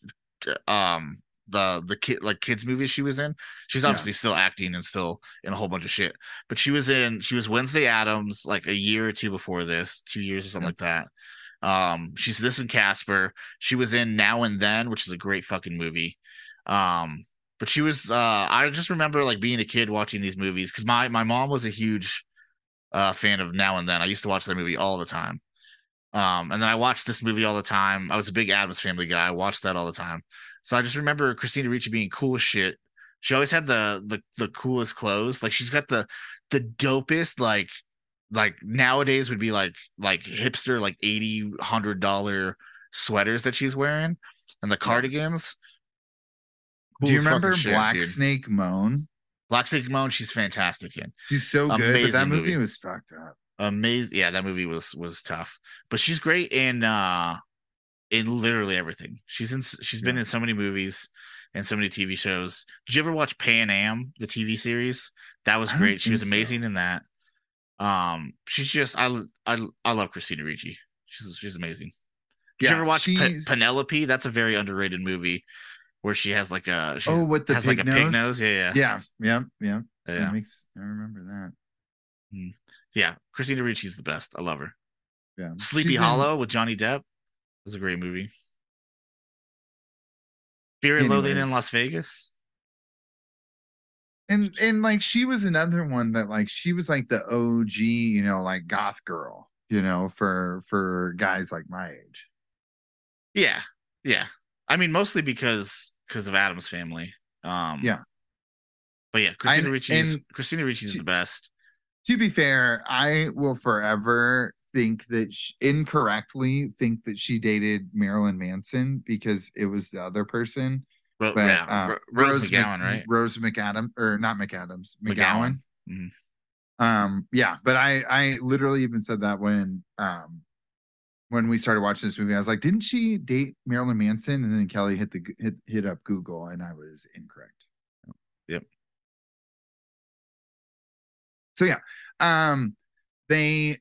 [SPEAKER 3] um the the kid like kids movies she was in. She's
[SPEAKER 2] Yeah.
[SPEAKER 3] obviously still acting and still in a whole bunch of shit. But she was in she was Wednesday Addams like a year or two before this, two years or something
[SPEAKER 2] Yeah.
[SPEAKER 3] like that. Um, she's this in Casper. She was in Now and Then, which is a great fucking movie. Um, but she was uh I just remember like being a kid watching these movies because my my mom was a huge uh fan of Now and Then. I used to watch that movie all the time. Um, and then I watched this movie all the time. I was a big Addams Family guy. I watched that all the time. So I just remember Christina Ricci being cool as shit. She always had the the the coolest clothes. Like she's got the the dopest like like nowadays would be like like hipster like 80 hundred dollar sweaters that she's wearing and the cardigans.
[SPEAKER 2] Do you
[SPEAKER 3] Cool as fucking
[SPEAKER 2] remember
[SPEAKER 3] shit,
[SPEAKER 2] Black
[SPEAKER 3] dude.
[SPEAKER 2] Snake Moan?
[SPEAKER 3] Black Snake Moan? She's fantastic in.
[SPEAKER 2] She's so good, but that movie,
[SPEAKER 3] movie.
[SPEAKER 2] was fucked up.
[SPEAKER 3] Amazing. Yeah, that movie was was tough, but she's great in uh in literally everything. She's in. She's been in so many movies and so many TV shows. Did you ever watch Pan Am, the TV series? That was great. She was
[SPEAKER 2] think so.
[SPEAKER 3] amazing in that. Um, she's just I I I love Christina Ricci. She's she's amazing. Did
[SPEAKER 2] Yeah,
[SPEAKER 3] you ever watch Pe- Penelope? That's a very underrated movie where she has like a she
[SPEAKER 2] Oh, with the
[SPEAKER 3] has
[SPEAKER 2] pig
[SPEAKER 3] like a pig
[SPEAKER 2] nose?
[SPEAKER 3] nose. Yeah, yeah,
[SPEAKER 2] Yeah, yeah, yeah.
[SPEAKER 3] yeah.
[SPEAKER 2] That makes I remember that.
[SPEAKER 3] Yeah, Christina Ricci's the best. I love her.
[SPEAKER 2] Yeah.
[SPEAKER 3] Sleepy
[SPEAKER 2] She's in-
[SPEAKER 3] Hollow with Johnny Depp was a great movie. Fear and Loathing in Las Vegas.
[SPEAKER 2] and and like she was another one that like she was like the OG, you know, like goth girl, you know, for for guys like my age.
[SPEAKER 3] Yeah, yeah. I mean, mostly because because of Addams Family. Um,
[SPEAKER 2] Yeah.
[SPEAKER 3] But yeah, Christina Ricci's Christina Ricci's the best.
[SPEAKER 2] To be fair, I will forever think that sh incorrectly think that she dated Marilyn Manson because it was the other person.
[SPEAKER 3] Ro-
[SPEAKER 2] But
[SPEAKER 3] yeah, Ro- Rose,
[SPEAKER 2] Mc-
[SPEAKER 3] McGowan, right?
[SPEAKER 2] Rose McAdams or not McAdams,
[SPEAKER 3] McGowan.
[SPEAKER 2] McGowan.
[SPEAKER 3] Mhm.
[SPEAKER 2] Um, yeah, but I I literally even said that when um when we started watching this movie, I was like, didn't she date Marilyn Manson? And then Kelly hit the hit hit up Google, and I was incorrect.
[SPEAKER 3] Yep.
[SPEAKER 2] So yeah, um, they.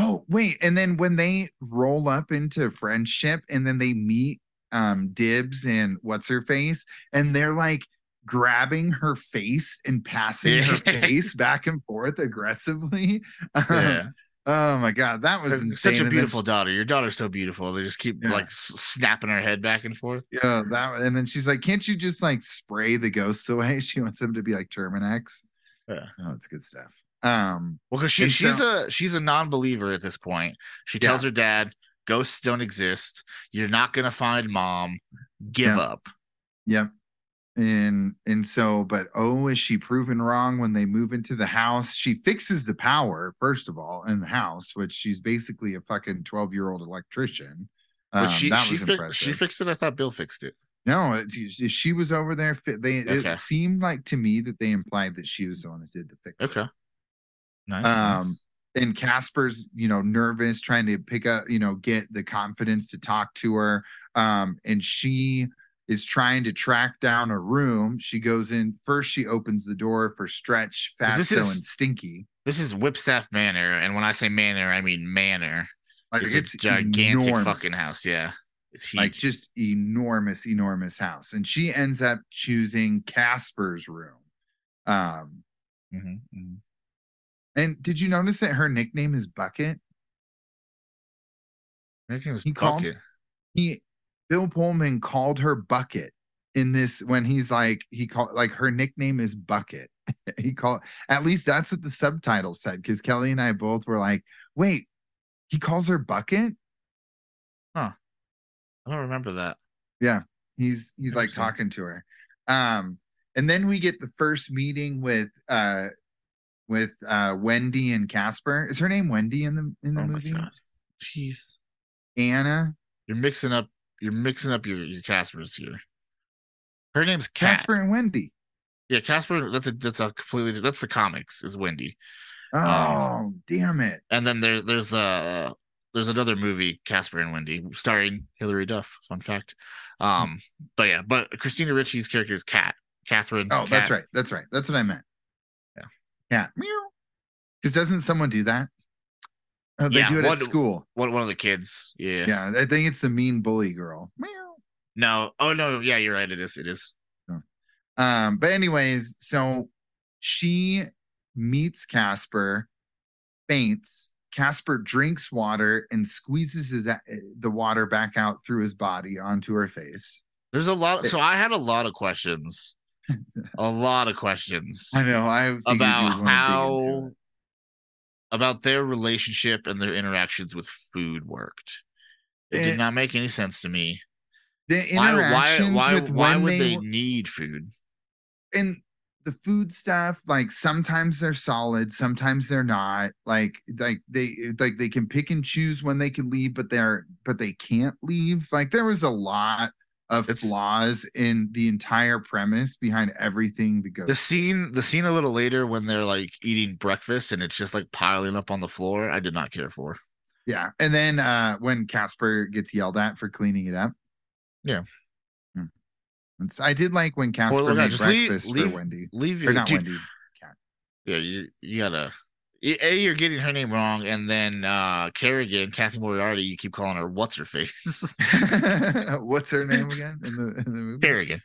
[SPEAKER 2] Oh wait, and then when they roll up into friendship, and then they meet um Dibs and what's her face, and they're like grabbing her face and passing her face back and forth aggressively. Um,
[SPEAKER 3] Yeah,
[SPEAKER 2] Oh my god, that was insane.
[SPEAKER 3] such a beautiful
[SPEAKER 2] she-
[SPEAKER 3] daughter. Your daughter's so beautiful. They just keep
[SPEAKER 2] Yeah.
[SPEAKER 3] like snapping her head back and forth.
[SPEAKER 2] Yeah, that and then she's like, "Can't you just like spray the ghosts away?" She wants them to be like Terminix.
[SPEAKER 3] Yeah.
[SPEAKER 2] Oh, it's good stuff. Um,
[SPEAKER 3] Well, because she she's
[SPEAKER 2] so-
[SPEAKER 3] a she's a non-believer at this point. She
[SPEAKER 2] Yeah.
[SPEAKER 3] tells her dad, "Ghosts don't exist. You're not gonna find mom. Give
[SPEAKER 2] Yeah.
[SPEAKER 3] up."
[SPEAKER 2] Yep. And and so, but oh, is she proven wrong when they move into the house? She fixes the power, first of all, in the house, which she's basically a fucking 12-year-old electrician.
[SPEAKER 3] But
[SPEAKER 2] Um,
[SPEAKER 3] she
[SPEAKER 2] that
[SPEAKER 3] she
[SPEAKER 2] was
[SPEAKER 3] fi-
[SPEAKER 2] impressive.
[SPEAKER 3] she fixed it. I thought Bill fixed it.
[SPEAKER 2] no, it, she was over there. They
[SPEAKER 3] Okay.
[SPEAKER 2] it seemed like to me that they implied that she was the one that did the fix.
[SPEAKER 3] Okay. Nice.
[SPEAKER 2] um
[SPEAKER 3] nice.
[SPEAKER 2] and casper's you know nervous trying to pick up you know get the confidence to talk to her um and she is trying to track down a room she goes in first she opens the door for stretch fatso
[SPEAKER 3] is-
[SPEAKER 2] and stinky
[SPEAKER 3] This is Whipstaff Manor, and when I say manor, I mean manor.
[SPEAKER 2] like
[SPEAKER 3] It's,
[SPEAKER 2] it's,
[SPEAKER 3] a gigantic
[SPEAKER 2] enormous.
[SPEAKER 3] fucking house. Yeah, it's huge.
[SPEAKER 2] like just enormous enormous house and she ends up choosing casper's room um
[SPEAKER 3] Mhm, mhm.
[SPEAKER 2] And did you notice that her nickname is bucket
[SPEAKER 3] Her name is
[SPEAKER 2] He called-
[SPEAKER 3] Bucket.
[SPEAKER 2] he Bill Pullman called her Bucket in this when he's like he called like her nickname is Bucket. he called at least that's what the subtitle said because Kelly and I both were like, wait, he calls her Bucket? Huh.
[SPEAKER 3] I don't remember that. Yeah.
[SPEAKER 2] He's he's like talking to her. Um, and then we get the first meeting with uh with uh Wendy and Casper. Is her name Wendy in the in the
[SPEAKER 3] Oh my
[SPEAKER 2] movie?
[SPEAKER 3] god. Jeez.
[SPEAKER 2] Anna.
[SPEAKER 3] You're mixing up you're mixing up your, your Caspers here. Her name's Cat.
[SPEAKER 2] Casper and Wendy.
[SPEAKER 3] Yeah, Casper, that's a that's a completely that's the comics is Wendy.
[SPEAKER 2] Oh, damn it.
[SPEAKER 3] And then there there's uh there's another movie, Casper and Wendy, starring Hilary Duff. Fun fact. Um, but yeah, but Christina Ricci's character is Cat. Catherine.
[SPEAKER 2] Oh, that's right. That's right. That's what I meant.
[SPEAKER 3] Yeah.
[SPEAKER 2] Meow. Because doesn't someone do that? Oh, they
[SPEAKER 3] Yeah,
[SPEAKER 2] do it
[SPEAKER 3] one-
[SPEAKER 2] at school.
[SPEAKER 3] One one of the kids. Yeah.
[SPEAKER 2] Yeah. I think it's the mean bully girl. Meow.
[SPEAKER 3] No. Oh no. Yeah, you're right. It is. It is.
[SPEAKER 2] Um, but anyways, so she meets Casper, faints, Casper drinks water and squeezes his the water back out through his body onto her face.
[SPEAKER 3] There's a lot. So I had a lot of questions. A lot of questions
[SPEAKER 2] I know. I
[SPEAKER 3] about
[SPEAKER 2] wanna dig into
[SPEAKER 3] how about their relationship and their interactions with food worked. It
[SPEAKER 2] Eh,
[SPEAKER 3] did not make any sense to me.
[SPEAKER 2] the
[SPEAKER 3] Why? Why?
[SPEAKER 2] interactions
[SPEAKER 3] Why?
[SPEAKER 2] with
[SPEAKER 3] Why
[SPEAKER 2] when
[SPEAKER 3] would
[SPEAKER 2] they,
[SPEAKER 3] they need food?
[SPEAKER 2] and the food stuff like sometimes they're solid sometimes they're not like like they like they can pick and choose when they can leave but they're but they can't leave like there was a lot of
[SPEAKER 3] It's-
[SPEAKER 2] flaws in the entire premise behind everything the
[SPEAKER 3] The scene, the scene a little later when they're like eating breakfast and it's just like piling up on the floor. I did not care for.
[SPEAKER 2] yeah and then uh when casper gets yelled at for cleaning it up
[SPEAKER 3] Yeah.
[SPEAKER 2] Hmm. It's, i did like when casper
[SPEAKER 3] look,
[SPEAKER 2] made
[SPEAKER 3] leave-
[SPEAKER 2] breakfast
[SPEAKER 3] leave-
[SPEAKER 2] for wendy
[SPEAKER 3] Leave
[SPEAKER 2] or
[SPEAKER 3] your
[SPEAKER 2] not
[SPEAKER 3] dude,
[SPEAKER 2] wendy
[SPEAKER 3] Yeah, you you gotta. A, you're getting her name wrong, and then uh Carrigan, Cathy Moriarty, you keep calling her what's her face,
[SPEAKER 2] what's her name again in the in the movie
[SPEAKER 3] Carrigan.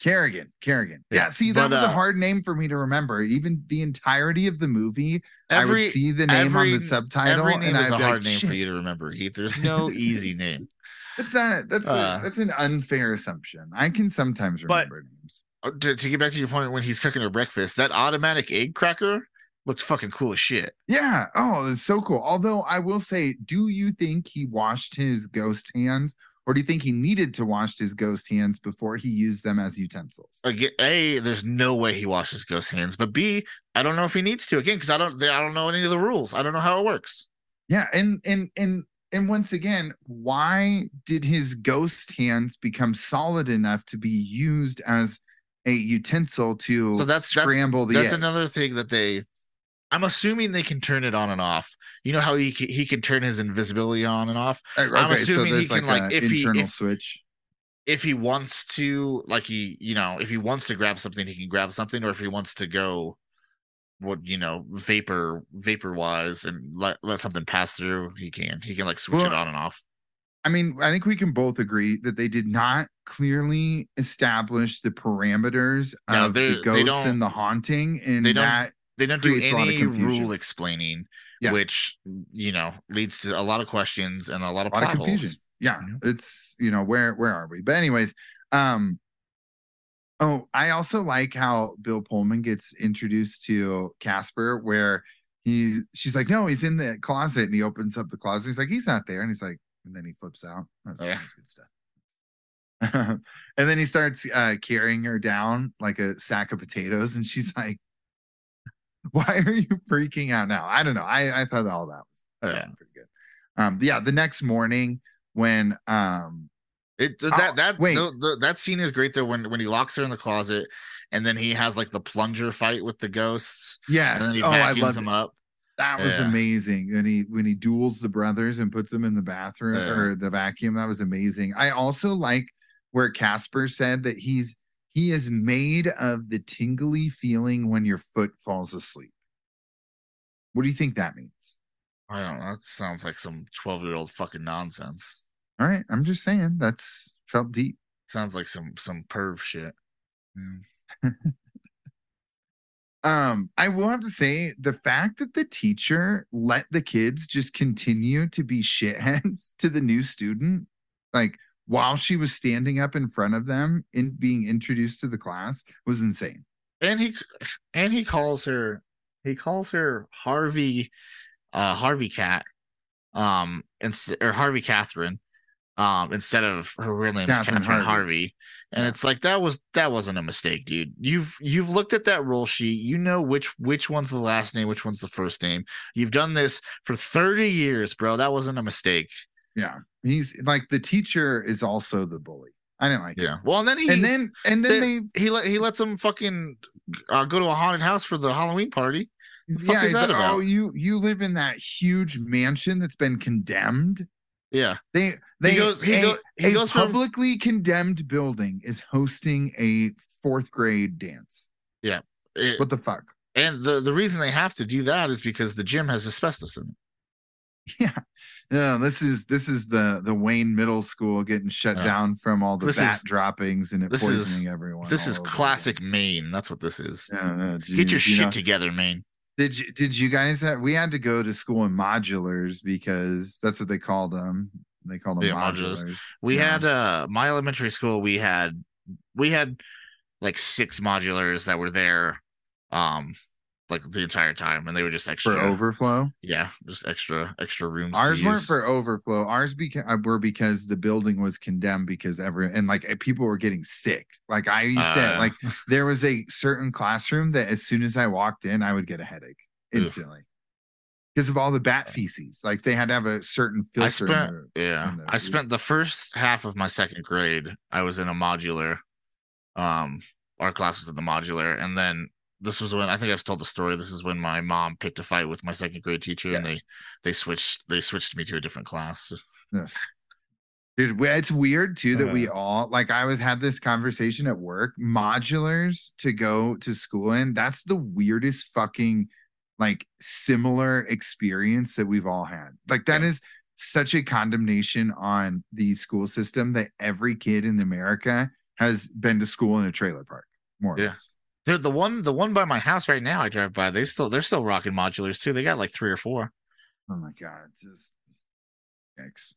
[SPEAKER 2] Carrigan, Carrigan. Yeah,
[SPEAKER 3] Yeah,
[SPEAKER 2] see, that
[SPEAKER 3] but,
[SPEAKER 2] was a
[SPEAKER 3] uh,
[SPEAKER 2] hard name for me to remember. Even the entirety of the movie, I would see the name on the subtitle,
[SPEAKER 3] every name
[SPEAKER 2] and
[SPEAKER 3] is
[SPEAKER 2] I'd
[SPEAKER 3] a hard
[SPEAKER 2] like,
[SPEAKER 3] name
[SPEAKER 2] "Shit,
[SPEAKER 3] for you to remember. Heath. There's no easy name.
[SPEAKER 2] That's a that's
[SPEAKER 3] Uh,
[SPEAKER 2] a, that's an unfair assumption. I can sometimes
[SPEAKER 3] But-
[SPEAKER 2] remember names.
[SPEAKER 3] Uh, To, to get back to your point, when he's cooking her breakfast, that automatic egg cracker looks fucking cool as shit.
[SPEAKER 2] Yeah. Oh, it's so cool. Although I will say, do you think he washed his ghost hands, or do you think he needed to wash his ghost hands before he used them as utensils?
[SPEAKER 3] Again, a, there's no way he washes ghost hands, but b, I don't know if he needs to again because I don't, I don't know any of the rules. I don't know how it works.
[SPEAKER 2] Yeah, and and and and once again, why did his ghost hands become solid enough to be used as a utensil to
[SPEAKER 3] So that's- that's-
[SPEAKER 2] scramble the
[SPEAKER 3] That's
[SPEAKER 2] egg?
[SPEAKER 3] another thing that they. I'm assuming they can turn it on and off. You know how he he can turn his invisibility on and off.
[SPEAKER 2] Uh,
[SPEAKER 3] I'm
[SPEAKER 2] okay, so
[SPEAKER 3] assuming he
[SPEAKER 2] there's like
[SPEAKER 3] can, like,
[SPEAKER 2] an
[SPEAKER 3] if he-
[SPEAKER 2] internal
[SPEAKER 3] if-
[SPEAKER 2] switch.
[SPEAKER 3] if he wants to like he you know if he wants to grab something he can grab something or if he wants to go what you know vapor vapor wise and let let something pass through he can he can like switch it on and off
[SPEAKER 2] I mean, I think we can both agree that they did not clearly establish the parameters
[SPEAKER 3] No,
[SPEAKER 2] of the ghosts and the haunting, and
[SPEAKER 3] they don't
[SPEAKER 2] that
[SPEAKER 3] they don't do
[SPEAKER 2] creates a lot of
[SPEAKER 3] any rule explaining
[SPEAKER 2] Yeah.
[SPEAKER 3] which you know leads to a lot of questions and a lot of,
[SPEAKER 2] a lot of confusion.
[SPEAKER 3] holes.
[SPEAKER 2] Yeah, it's you know where where are we? But anyways, um, oh, I also like how Bill Pullman gets introduced to Casper, where he she's like, no, he's in the closet, and he opens up the closet. He's like, he's not there, and he's like, and then he flips out. That's,
[SPEAKER 3] Yeah.
[SPEAKER 2] good stuff. and then he starts uh, carrying her down like a sack of potatoes, and she's like, "Why are you freaking out now?" I don't know. I I thought all that was, that
[SPEAKER 3] Yeah.
[SPEAKER 2] was pretty good. Um, yeah, the next morning when um
[SPEAKER 3] It
[SPEAKER 2] Oh,
[SPEAKER 3] that that
[SPEAKER 2] wait.
[SPEAKER 3] the, the, that scene is great though when when he locks her in the closet and then he has like the plunger fight with the ghosts
[SPEAKER 2] yes, oh, I loved
[SPEAKER 3] them
[SPEAKER 2] it.
[SPEAKER 3] up.
[SPEAKER 2] That was
[SPEAKER 3] Yeah.
[SPEAKER 2] amazing. And he when he duels the brothers and puts them in the bathroom
[SPEAKER 3] Yeah.
[SPEAKER 2] or the vacuum, that was amazing. I also like where Casper said that he's he is made of the tingly feeling when your foot falls asleep. What do you think that means?
[SPEAKER 3] I don't know. That sounds like some 12 year old fucking nonsense.
[SPEAKER 2] All right, I'm just saying that's felt deep.
[SPEAKER 3] Sounds like some some perv shit. Mm.
[SPEAKER 2] Um, I will have to say the fact that the teacher let the kids just continue to be shitheads to the new student, like while she was standing up in front of them and being introduced to the class, was insane.
[SPEAKER 3] And he and he calls her he calls her Harvey uh Harvey Cat um and or Harvey Catherine um instead of her real name is
[SPEAKER 2] Catherine
[SPEAKER 3] Catherine,
[SPEAKER 2] Harvey.
[SPEAKER 3] Harvey. And
[SPEAKER 2] Yeah.
[SPEAKER 3] it's like that was that wasn't a mistake, dude. You've you've looked at that roll sheet. You know which which one's the last name, which one's the first name. You've done this for 30 years, bro. That wasn't a mistake.
[SPEAKER 2] Yeah, he's like the teacher is also the bully. I didn't like it.
[SPEAKER 3] Yeah. Well, and then he
[SPEAKER 2] And then and then
[SPEAKER 3] they-
[SPEAKER 2] they
[SPEAKER 3] he let he lets them fucking uh, go to a haunted house for the Halloween party. fuck
[SPEAKER 2] yeah,
[SPEAKER 3] is that
[SPEAKER 2] like,
[SPEAKER 3] about?
[SPEAKER 2] oh you you live in that huge mansion that's been condemned.
[SPEAKER 3] Yeah.
[SPEAKER 2] They they
[SPEAKER 3] goes- he
[SPEAKER 2] a,
[SPEAKER 3] go- he
[SPEAKER 2] a
[SPEAKER 3] goes from-
[SPEAKER 2] publicly condemned building is hosting a fourth grade dance.
[SPEAKER 3] It-
[SPEAKER 2] What the fuck?
[SPEAKER 3] and the the reason they have to do that is because the gym has asbestos in it.
[SPEAKER 2] Yeah. No, this is this is the the Wayne Middle School getting shut
[SPEAKER 3] Yeah.
[SPEAKER 2] down from all the
[SPEAKER 3] This
[SPEAKER 2] bat
[SPEAKER 3] is-
[SPEAKER 2] droppings and it
[SPEAKER 3] this is-
[SPEAKER 2] poisoning everyone.
[SPEAKER 3] This is classic Maine. That's what this is.
[SPEAKER 2] Yeah, no,
[SPEAKER 3] Get your
[SPEAKER 2] you
[SPEAKER 3] shit
[SPEAKER 2] know,
[SPEAKER 3] together, Maine.
[SPEAKER 2] Did you did you guys have we had to go to school in modulars because that's what they called them. They called them
[SPEAKER 3] Yeah, modulars.
[SPEAKER 2] modulars.
[SPEAKER 3] We
[SPEAKER 2] Yeah.
[SPEAKER 3] had uh my elementary school. We had we had like six modulars that were there, um, like the entire time, and they were just extra.
[SPEAKER 2] for overflow.
[SPEAKER 3] Yeah, just extra extra rooms. to
[SPEAKER 2] Ours weren't
[SPEAKER 3] use.
[SPEAKER 2] for overflow. Ours beca- were because the building was condemned because every and like eh, people were getting sick. Like I used to
[SPEAKER 3] Uh.
[SPEAKER 2] like there was a certain classroom that as soon as I walked in, I would get a headache instantly because of all the bat feces. Like they had to have a certain filter.
[SPEAKER 3] I spent
[SPEAKER 2] their-
[SPEAKER 3] yeah. I spent the first half of my second grade. I was in a modular. Um, our class was in the modular, and then this was when I think I've told the story. This is when my mom picked a fight with my second grade teacher, and they they switched they switched me to a different class.
[SPEAKER 2] Dude, it's weird too that we
[SPEAKER 3] Uh.
[SPEAKER 2] all like. I was had this conversation at work. Modulars to go to school in. That's the weirdest fucking like similar experience that we've all had. Like that
[SPEAKER 3] Yeah.
[SPEAKER 2] is such a condemnation on the school system that every kid in America has been to school in a trailer park. More or
[SPEAKER 3] Yeah.
[SPEAKER 2] less.
[SPEAKER 3] Dude, the one the one by my house right now, I drive by. They still they're still rocking modulars too. They got like three or four.
[SPEAKER 2] Oh my god, just yikes.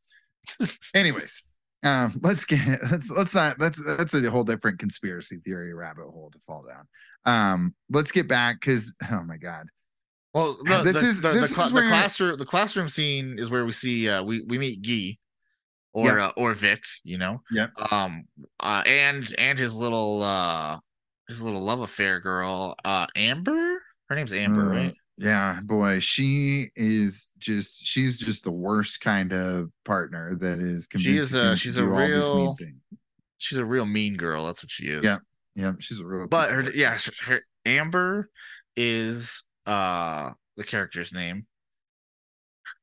[SPEAKER 2] Anyways, um, let's get let's let's not that's that's a whole different conspiracy theory rabbit hole to fall down. Um, let's get back because oh my god,
[SPEAKER 3] Well, the,
[SPEAKER 2] this
[SPEAKER 3] the,
[SPEAKER 2] is-
[SPEAKER 3] the,
[SPEAKER 2] this
[SPEAKER 3] the,
[SPEAKER 2] is
[SPEAKER 3] the
[SPEAKER 2] where-
[SPEAKER 3] classroom the classroom scene is where we see uh, we we meet Guy or
[SPEAKER 2] Yep.
[SPEAKER 3] uh, or Vic, you know.
[SPEAKER 2] Yeah.
[SPEAKER 3] Um. Uh. And and his little uh his little love affair girl, uh, Amber. Her name's Amber,
[SPEAKER 2] Uh,
[SPEAKER 3] right?
[SPEAKER 2] yeah, boy, she is just she's just the worst kind of partner that is.
[SPEAKER 3] She is,
[SPEAKER 2] convincing
[SPEAKER 3] uh, she's a real-. She's a real mean girl. That's what she is.
[SPEAKER 2] Yeah, Yeah, she's a real.
[SPEAKER 3] But her yeah, her, her Amber is uh the character's name.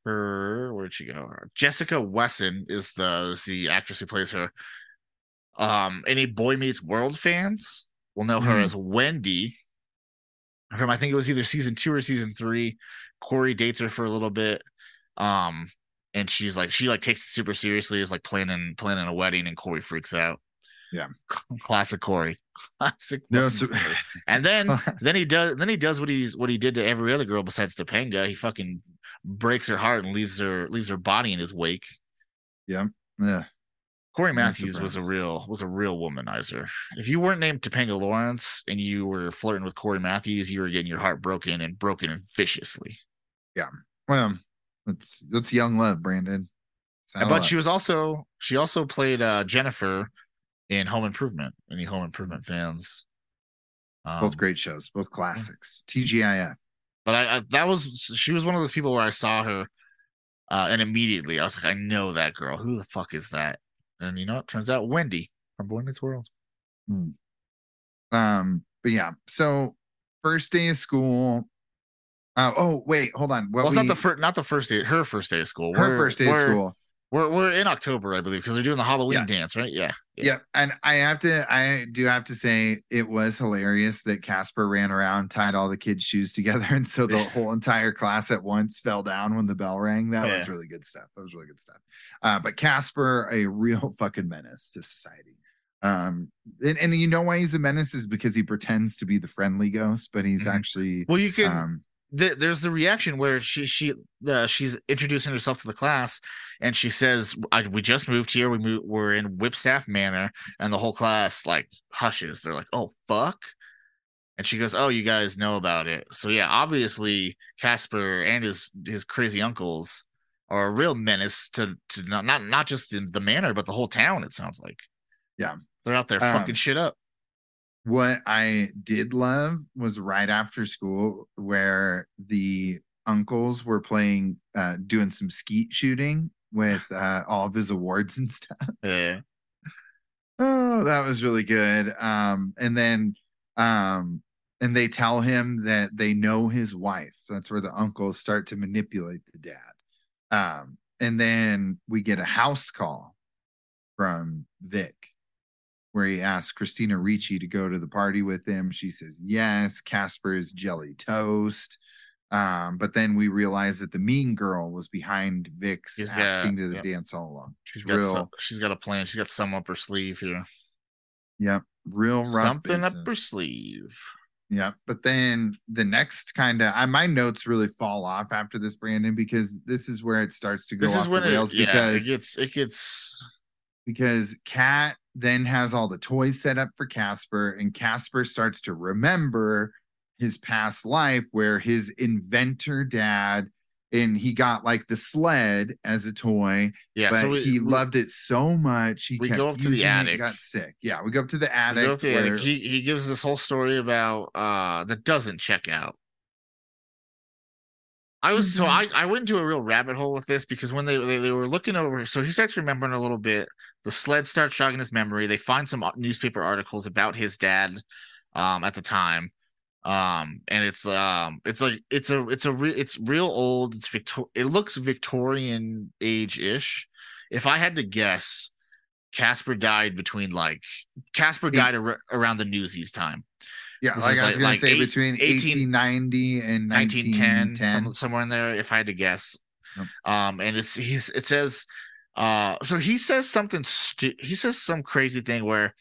[SPEAKER 3] Her where'd she go? Jessica Wesson is the is the actress who plays her. Um, any Boy Meets World fans will know her
[SPEAKER 2] Mhm.
[SPEAKER 3] as Wendy. From I think it was either season two or season three. Cory dates her for a little bit. Um, and she's like she like takes it super seriously, is like planning planning a wedding, and Cory freaks out.
[SPEAKER 2] Yeah.
[SPEAKER 3] Classic Cory. Classic.
[SPEAKER 2] No, so-
[SPEAKER 3] And then then he does then he does what he's what he did to every other girl besides Topanga. He fucking breaks her heart and leaves her leaves her body in his wake.
[SPEAKER 2] Yeah.
[SPEAKER 3] Yeah.
[SPEAKER 2] Cory
[SPEAKER 3] Matthews was a real was a real womanizer. If you weren't named Topanga Lawrence and you were flirting with Cory Matthews, you were getting your heart broken and broken and viciously. Yeah.
[SPEAKER 2] Well, that's that's young love, Brandon.
[SPEAKER 3] But she was also she also played uh Jennifer in Home Improvement. Any Home Improvement fans? Um,
[SPEAKER 2] both great shows, both classics. TGIF.
[SPEAKER 3] But I, I that was she was one of those people where I saw her, uh, and immediately I was like, I know that girl. Who the fuck is that? And you know, it turns out Wendy from Boy Meets World.
[SPEAKER 2] Um, but yeah, so first day of school. Uh, oh wait, hold on. What
[SPEAKER 3] well, it's
[SPEAKER 2] we,
[SPEAKER 3] not the first, not the first day, her first day of school.
[SPEAKER 2] her
[SPEAKER 3] We're-
[SPEAKER 2] first day of school.
[SPEAKER 3] We're we're in October, I believe, because they're doing the Halloween
[SPEAKER 2] Yeah.
[SPEAKER 3] dance, right? Yeah,
[SPEAKER 2] Yeah, and I have to, I do have to say, it was hilarious that Casper ran around, tied all the kids' shoes together, and so the whole entire class at once fell down when the bell rang. That was really good stuff. That was really good stuff. Uh, but Casper, a real fucking menace to society. Um, and, and you know why he's a menace is because he pretends to be the friendly ghost, but he's
[SPEAKER 3] Mhm.
[SPEAKER 2] actually
[SPEAKER 3] Well, you can.
[SPEAKER 2] um,
[SPEAKER 3] th- there's the reaction where she she uh, she's introducing herself to the class and she says I, we just moved here. We moved, we're in whipstaff manor. And the whole class like hushes. They're like oh fuck. And she goes oh you guys know about it. So yeah obviously casper and his his crazy uncles are a real menace to to not not, not just the, the manor but the whole town it sounds like.
[SPEAKER 2] Yeah.
[SPEAKER 3] they're out there
[SPEAKER 2] Um,
[SPEAKER 3] fucking shit up
[SPEAKER 2] what I did love was right after school where the uncles were playing uh doing some skeet shooting with uh all of his awards and stuff.
[SPEAKER 3] yeah
[SPEAKER 2] Oh, that was really good. Um and then um and they tell him that they know his wife. That's where the uncles start to manipulate the dad. Um and then we get a house call from Vic where he asks Christina Ricci to go to the party with him. She says yes. Casper is jelly toast. Um, but then we realize that the mean girl was behind Vic's
[SPEAKER 3] She's got-
[SPEAKER 2] asking to the
[SPEAKER 3] yep.
[SPEAKER 2] dance all along.
[SPEAKER 3] she's got
[SPEAKER 2] real,
[SPEAKER 3] some, she's got a plan she's got some up her sleeve here
[SPEAKER 2] yep, real rough
[SPEAKER 3] something up her sleeve
[SPEAKER 2] Yeah, but then the next kind of I my notes really fall off after this, Brandon, because this is where it starts to go
[SPEAKER 3] This
[SPEAKER 2] off the rails
[SPEAKER 3] it, yeah,
[SPEAKER 2] because
[SPEAKER 3] it gets it gets
[SPEAKER 2] because Kat then has all the toys set up for Casper, and Casper starts to remember his past life where his inventor dad and he got like the sled as a toy,
[SPEAKER 3] yeah.
[SPEAKER 2] but
[SPEAKER 3] so we,
[SPEAKER 2] he loved it so much he
[SPEAKER 3] we
[SPEAKER 2] kept
[SPEAKER 3] go up to the
[SPEAKER 2] using it and
[SPEAKER 3] attic.
[SPEAKER 2] got sick. Yeah, we go up to the attic.
[SPEAKER 3] to the attic. He he gives this whole story about uh that doesn't check out. I was so
[SPEAKER 2] Mhm.
[SPEAKER 3] I, I went into a real rabbit hole with this because when they, they they were looking over, so he starts remembering a little bit. The sled starts jogging his memory. They find some uh, newspaper articles about his dad, um, at the time, um, and it's um, it's like it's a it's a re- it's real old. It's Victor. It looks Victorian age ish. If I had to guess, Casper died between like Casper died ar- around the Newsies time.
[SPEAKER 2] Yeah, like I was
[SPEAKER 3] like-
[SPEAKER 2] gonna
[SPEAKER 3] like
[SPEAKER 2] say
[SPEAKER 3] eight-
[SPEAKER 2] between
[SPEAKER 3] 18
[SPEAKER 2] 1890 and
[SPEAKER 3] 1910,
[SPEAKER 2] 1910.
[SPEAKER 3] some, somewhere in there, if I had to guess.
[SPEAKER 2] Yep.
[SPEAKER 3] Um, and it's he's it says, uh, so he says something. Stu- he says some crazy thing where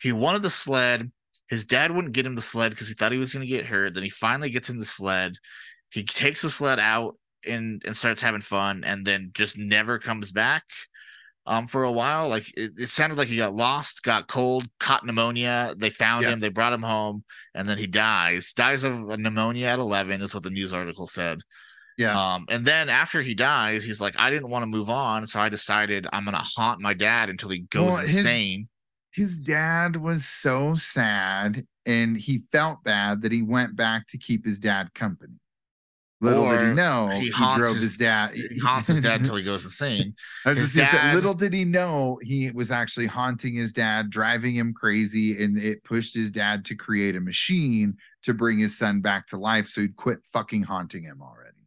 [SPEAKER 3] he wanted the sled. His dad wouldn't get him the sled because he thought he was going to get hurt. Then he finally gets in the sled. He takes the sled out and and starts having fun, and then just never comes back. Um, for a while, like it, it sounded like he got lost, got cold, caught pneumonia. They found
[SPEAKER 2] Yeah.
[SPEAKER 3] him, they brought him home, and then he dies. Dies of pneumonia at 11 is what the news article said.
[SPEAKER 2] Yeah.
[SPEAKER 3] Um, and then after he dies, he's like, I didn't want to move on, so I decided I'm gonna haunt my dad until he goes
[SPEAKER 2] Well, his-
[SPEAKER 3] insane.
[SPEAKER 2] his dad was so sad and he felt bad that he went back to keep his dad company. Little did he know
[SPEAKER 3] he
[SPEAKER 2] he, drove
[SPEAKER 3] his-
[SPEAKER 2] his, dad.
[SPEAKER 3] He haunts his dad until he goes insane.
[SPEAKER 2] I was
[SPEAKER 3] his
[SPEAKER 2] just gonna say, little did he know he was actually haunting his dad, driving him crazy, and it pushed his dad to create a machine to bring his son back to life so he'd quit fucking haunting him already.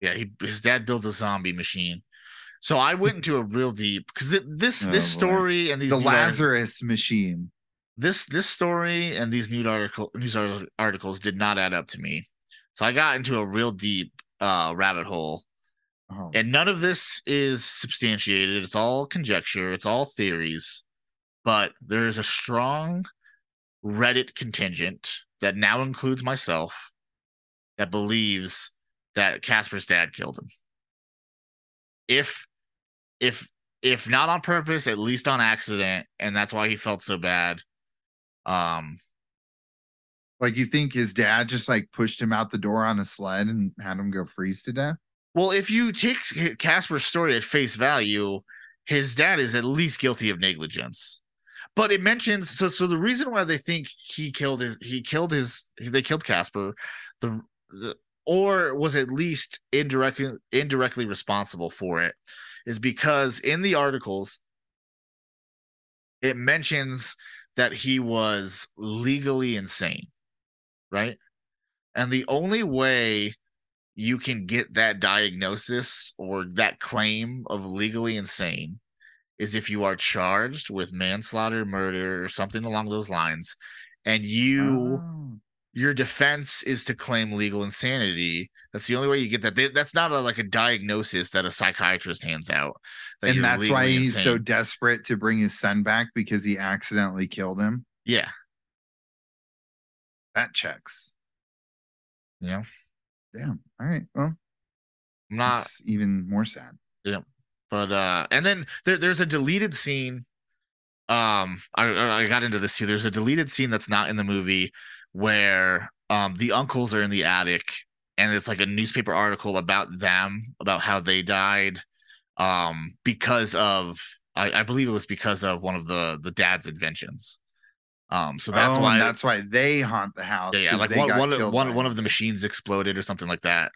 [SPEAKER 3] Yeah, he his dad built a zombie machine. So I went into a real deep because th- this
[SPEAKER 2] Oh,
[SPEAKER 3] this
[SPEAKER 2] boy.
[SPEAKER 3] story and these
[SPEAKER 2] the Lazarus machine.
[SPEAKER 3] this this story and these news article news articles did not add up to me. So I got into a real deep uh rabbit hole
[SPEAKER 2] Oh,
[SPEAKER 3] and none of this is substantiated. It's all conjecture, it's all theories. But there is a strong Reddit contingent that now includes myself that believes that Casper's dad killed him. If if if not on purpose, at least on accident, and that's why he felt so bad. Um
[SPEAKER 2] like you think his dad just like pushed him out the door on a sled and had him go freeze to death?
[SPEAKER 3] Well, if you take Casper's story at face value, his dad is at least guilty of negligence. But it mentions so so the reason why they think he killed his he killed his they killed Casper, the, the or was at least indirectly indirectly responsible for it is because in the articles it mentions that he was legally insane, right? And the only way you can get that diagnosis or that claim of legally insane is if you are charged with manslaughter, murder, or something along those lines, and you
[SPEAKER 2] Oh.
[SPEAKER 3] your defense is to claim legal insanity. That's the only way you get that. They, that's not a, like a diagnosis that a psychiatrist hands out. that
[SPEAKER 2] and that's why he's so desperate to bring his son back because he accidentally killed him.
[SPEAKER 3] yeah,
[SPEAKER 2] That checks.
[SPEAKER 3] Yeah.
[SPEAKER 2] Damn. All right. Well,
[SPEAKER 3] I'm not.
[SPEAKER 2] even more sad. Yeah.
[SPEAKER 3] But uh, and then there, there's a deleted scene. Um, I I got into this too. There's a deleted scene that's not in the movie where um the uncles are in the attic and it's like a newspaper article about them about how they died um because of I, I believe it was because of one of the the dad's inventions. Um, so that's
[SPEAKER 2] Oh,
[SPEAKER 3] why
[SPEAKER 2] that's why they haunt the house.
[SPEAKER 3] yeah, yeah like one one, one, one
[SPEAKER 2] him.
[SPEAKER 3] of the machines exploded or something like that.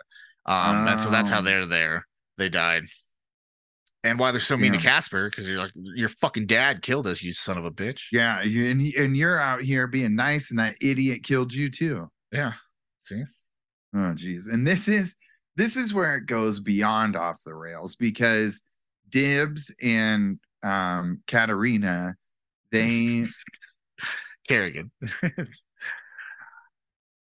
[SPEAKER 3] Um, and so that's how
[SPEAKER 2] Oh.
[SPEAKER 3] they're there. They died. And why they're so mean to Casper because you're like your fucking dad killed us, you son of a bitch.
[SPEAKER 2] Yeah, you, and and you're out here being nice, and that idiot killed you too.
[SPEAKER 3] Yeah. See?
[SPEAKER 2] Oh, geez. And this is this is where it goes beyond off the rails because Dibs and um Katarina, they
[SPEAKER 3] Carrigan.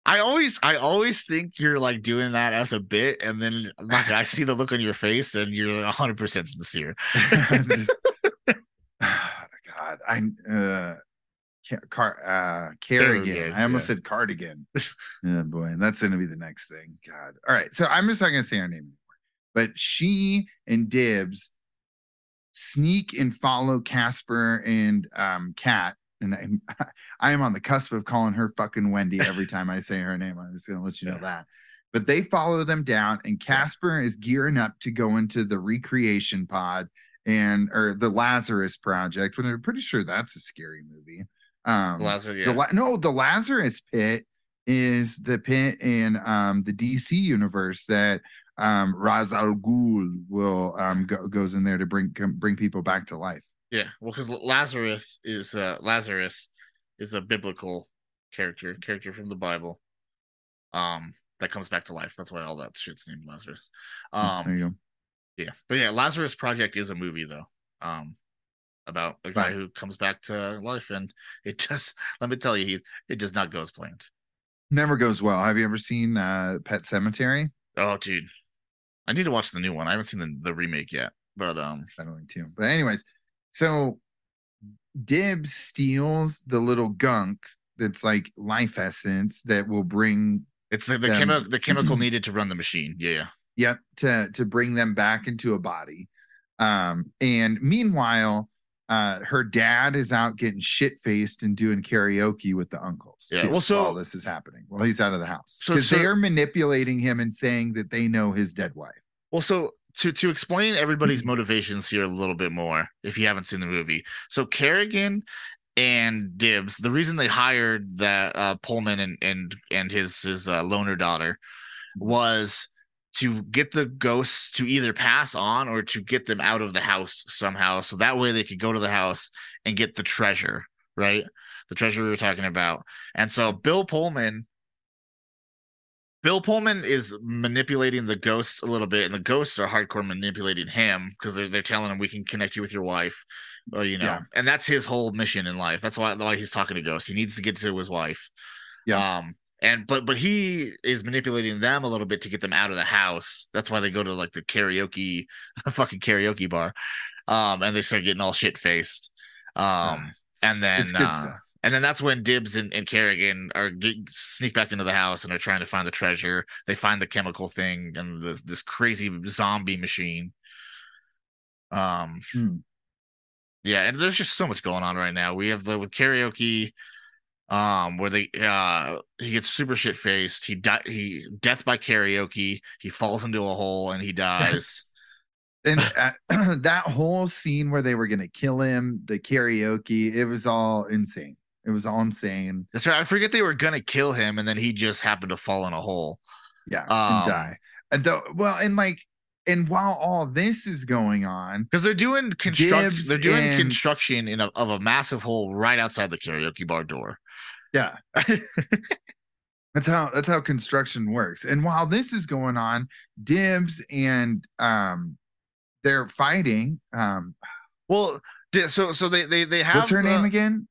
[SPEAKER 3] I always I always think you're like doing that as a bit, and then like I see the look on your face and you're hundred percent sincere.
[SPEAKER 2] just- God, I uh Ca- Car, uh, Carrigan.
[SPEAKER 3] Carrigan,
[SPEAKER 2] I almost
[SPEAKER 3] yeah.
[SPEAKER 2] said cardigan. oh boy, and that's gonna be the next thing. God. All right, so I'm just not gonna say her name anymore. But she and Dibs sneak and follow Casper and um Cat. And I'm, I am on the cusp of calling her fucking Wendy every time I say her name. I'm just gonna let you know
[SPEAKER 3] Yeah.
[SPEAKER 2] that. But they follow them down, and Casper is gearing up to go into the recreation pod and or the Lazarus Project. When I'm pretty sure that's a scary movie. Um,
[SPEAKER 3] Lazarus, yeah.
[SPEAKER 2] the no, the Lazarus Pit is the pit in um the DC universe that um Ra's al Ghul will um go, goes in there to bring bring people back to life.
[SPEAKER 3] Yeah, well, because Lazarus is uh, Lazarus is a biblical character, character from the Bible, um, that comes back to life. That's why all that shit's named Lazarus.
[SPEAKER 2] there
[SPEAKER 3] Um,
[SPEAKER 2] you go.
[SPEAKER 3] yeah, but yeah, Lazarus Project is a movie though, um, about a guy
[SPEAKER 2] Right.
[SPEAKER 3] who comes back to life, and it just let me tell you, he it does not go as planned.
[SPEAKER 2] Never goes well. Have you ever seen uh Pet Sematary?
[SPEAKER 3] Oh, dude, I need to watch the new one. I haven't seen the, the remake yet, but um,
[SPEAKER 2] I don't think too. But anyways, so Dib steals the little gunk that's like life essence that will bring
[SPEAKER 3] it's the the, chemi- the chemical needed to run the machine. Yeah, yeah.
[SPEAKER 2] Yep, to to bring them back into a body. Um, and meanwhile, uh, her dad is out getting shit faced and doing karaoke with the uncles.
[SPEAKER 3] Yeah,
[SPEAKER 2] too,
[SPEAKER 3] well, so-
[SPEAKER 2] while this is happening, well, he's out of the house
[SPEAKER 3] So- so-
[SPEAKER 2] they're manipulating him and saying that they know his dead wife.
[SPEAKER 3] Well, so to to explain everybody's motivations here a little bit more, if you haven't seen the movie, so Carrigan and Dibs, the reason they hired that uh, Pullman and and and his his uh, loner daughter was to get the ghosts to either pass on or to get them out of the house somehow, so that way they could go to the house and get the treasure, right? The treasure we were talking about, and so Bill Pullman Bill Pullman is manipulating the ghosts a little bit, and the ghosts are hardcore manipulating him because they're they're telling him we can connect you with your wife, well, you know,
[SPEAKER 2] Yeah.
[SPEAKER 3] and that's his whole mission in life. That's why why he's talking to ghosts. He needs to get to his wife.
[SPEAKER 2] Yeah.
[SPEAKER 3] Um. And but but he is manipulating them a little bit to get them out of the house. That's why they go to like the karaoke, the fucking karaoke bar, um, and they start getting all shit faced. Um,
[SPEAKER 2] Uh,
[SPEAKER 3] and then uh. And then that's when Dibs and, and Carrigan are get, sneak back into the house and are trying to find the treasure. They find the chemical thing and this this crazy zombie machine. Um,
[SPEAKER 2] Hmm.
[SPEAKER 3] yeah, and there's just so much going on right now. We have the with karaoke, um, where they uh he gets super shit faced. He die he death by karaoke. He falls into a hole and he dies.
[SPEAKER 2] And uh, that whole scene where they were gonna kill him, the karaoke, it was all insane. It was all insane.
[SPEAKER 3] That's right. I forget they were gonna kill him, and then he just happened to fall in a hole.
[SPEAKER 2] Yeah,
[SPEAKER 3] Um,
[SPEAKER 2] and die. And though, well, and like, and while all this is going on,
[SPEAKER 3] because they're doing construction. They're doing
[SPEAKER 2] and-
[SPEAKER 3] construction in a, of a massive hole right outside the karaoke bar door.
[SPEAKER 2] Yeah. that's how that's how construction works. And while this is going on, Dibs and um they're fighting. Um
[SPEAKER 3] Well, so so they they they have
[SPEAKER 2] what's her name again?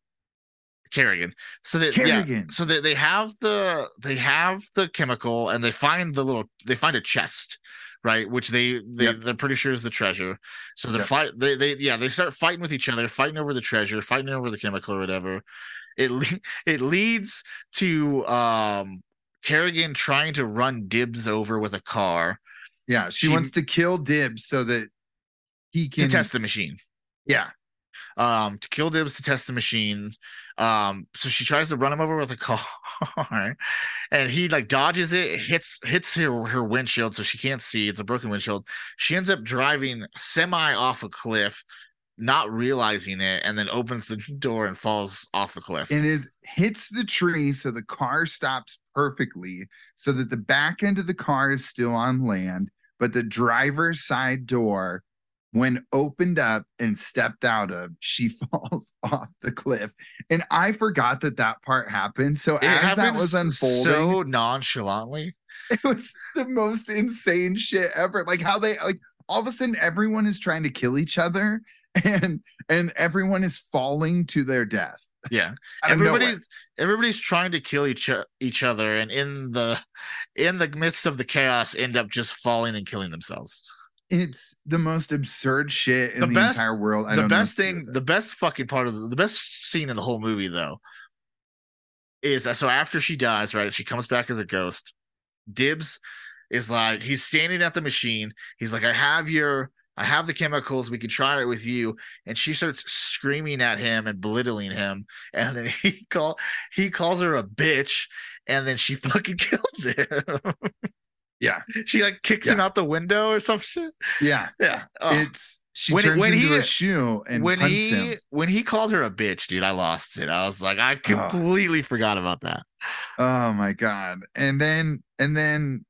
[SPEAKER 3] Carrigan. So they
[SPEAKER 2] Carrigan.
[SPEAKER 3] Yeah, so they, they have the they have the chemical and they find the little they find a chest, right? Which they they
[SPEAKER 2] Yep.
[SPEAKER 3] they're pretty sure is the treasure. So they're
[SPEAKER 2] Yep.
[SPEAKER 3] fight they they yeah they start fighting with each other, fighting over the treasure, fighting over the chemical or whatever. It le- it leads to um Carrigan trying to run Dibs over with a car
[SPEAKER 2] Yeah, she,
[SPEAKER 3] She-
[SPEAKER 2] wants to kill Dibs so that he
[SPEAKER 3] to
[SPEAKER 2] can
[SPEAKER 3] test the machine.
[SPEAKER 2] Yeah.
[SPEAKER 3] Um to kill dibs to test the machine. Um so she tries to run him over with a car and he like dodges it hits hits her her windshield so she can't see. It's a broken windshield. She ends up driving semi off a cliff not realizing it and then opens the door and falls off the cliff.
[SPEAKER 2] And is hits the tree so the car stops perfectly so that the back end of the car is still on land but the driver's side door when opened up and stepped out of she falls off the cliff. And i forgot that that part happened. So
[SPEAKER 3] it
[SPEAKER 2] as that was unfolding
[SPEAKER 3] so nonchalantly.
[SPEAKER 2] It was the most insane shit ever. Like how they like all of a sudden everyone is trying to kill each other and and everyone is falling to their death.
[SPEAKER 3] Yeah.
[SPEAKER 2] Out of nowhere.
[SPEAKER 3] everybody's everybody's trying to kill each each other and in the in the midst of the chaos end up just falling and killing themselves
[SPEAKER 2] it's the most absurd shit in
[SPEAKER 3] The
[SPEAKER 2] the,
[SPEAKER 3] best-
[SPEAKER 2] entire world. I
[SPEAKER 3] the
[SPEAKER 2] don't
[SPEAKER 3] best
[SPEAKER 2] what to do
[SPEAKER 3] thing, the best fucking part of the, the best scene in the whole movie though is that so after she dies, right? She comes back as a ghost. Dibs is like he's standing at the machine. He's like, I have your I have the chemicals. We can try it with you. And she starts screaming at him and belittling him. And then he call he calls her a bitch. And then she fucking kills him.
[SPEAKER 2] Yeah.
[SPEAKER 3] she like kicks him out the window or some shit.
[SPEAKER 2] yeah,
[SPEAKER 3] Yeah. Oh.
[SPEAKER 2] it's she
[SPEAKER 3] When
[SPEAKER 2] turns
[SPEAKER 3] when
[SPEAKER 2] into
[SPEAKER 3] he-
[SPEAKER 2] a shoe and
[SPEAKER 3] when he
[SPEAKER 2] him.
[SPEAKER 3] when he called her a bitch, dude, I lost it. I was like, I
[SPEAKER 2] Oh.
[SPEAKER 3] completely forgot about that.
[SPEAKER 2] Oh my god. And then and then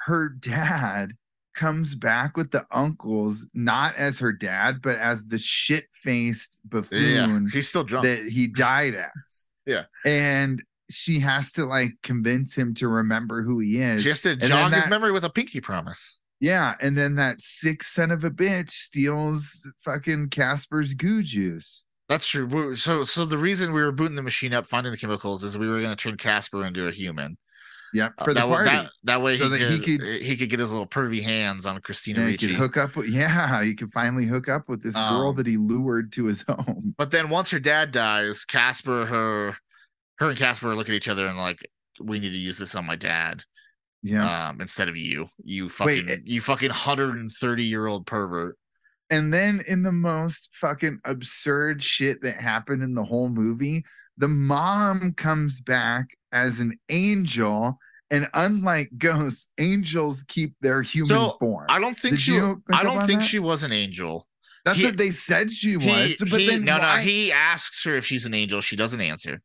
[SPEAKER 2] her dad comes back with the uncles, not as her dad, but as the shit-faced buffoon.
[SPEAKER 3] Yeah, he's still drunk.
[SPEAKER 2] that he died as.
[SPEAKER 3] Yeah.
[SPEAKER 2] And she has to like convince him to remember who he is.
[SPEAKER 3] She has to jog his memory with a pinky promise.
[SPEAKER 2] yeah, and then that sick son of a bitch steals fucking Casper's goo juice.
[SPEAKER 3] That's true. So, so the reason we were booting the machine up, finding the chemicals, is we were going to turn Casper into a human
[SPEAKER 2] Yep,
[SPEAKER 3] Uh,
[SPEAKER 2] for the
[SPEAKER 3] that,
[SPEAKER 2] party.
[SPEAKER 3] That, that way,
[SPEAKER 2] So
[SPEAKER 3] he,
[SPEAKER 2] that he
[SPEAKER 3] could,
[SPEAKER 2] could-
[SPEAKER 3] he could get his little pervy hands on Christina
[SPEAKER 2] yeah, he could hook up with yeah, he could finally hook up with this girl
[SPEAKER 3] Um,
[SPEAKER 2] that he lured to his home.
[SPEAKER 3] But then once her dad dies, Casper, her, her and Casper look at each other and like, we need to use this on my dad,
[SPEAKER 2] Yeah.
[SPEAKER 3] um, instead of you, you fucking,
[SPEAKER 2] it-
[SPEAKER 3] you fucking hundred and thirty year old pervert.
[SPEAKER 2] And then in the most fucking absurd shit that happened in the whole movie, the mom comes back as an angel. And unlike ghosts, angels keep their human
[SPEAKER 3] So,
[SPEAKER 2] form.
[SPEAKER 3] I don't think
[SPEAKER 2] Did
[SPEAKER 3] she. I don't think
[SPEAKER 2] that?
[SPEAKER 3] she was an angel.
[SPEAKER 2] That's
[SPEAKER 3] he-
[SPEAKER 2] what they said she was.
[SPEAKER 3] He,
[SPEAKER 2] but
[SPEAKER 3] he-
[SPEAKER 2] then
[SPEAKER 3] no,
[SPEAKER 2] why,
[SPEAKER 3] no. He asks her if she's an angel. She doesn't answer.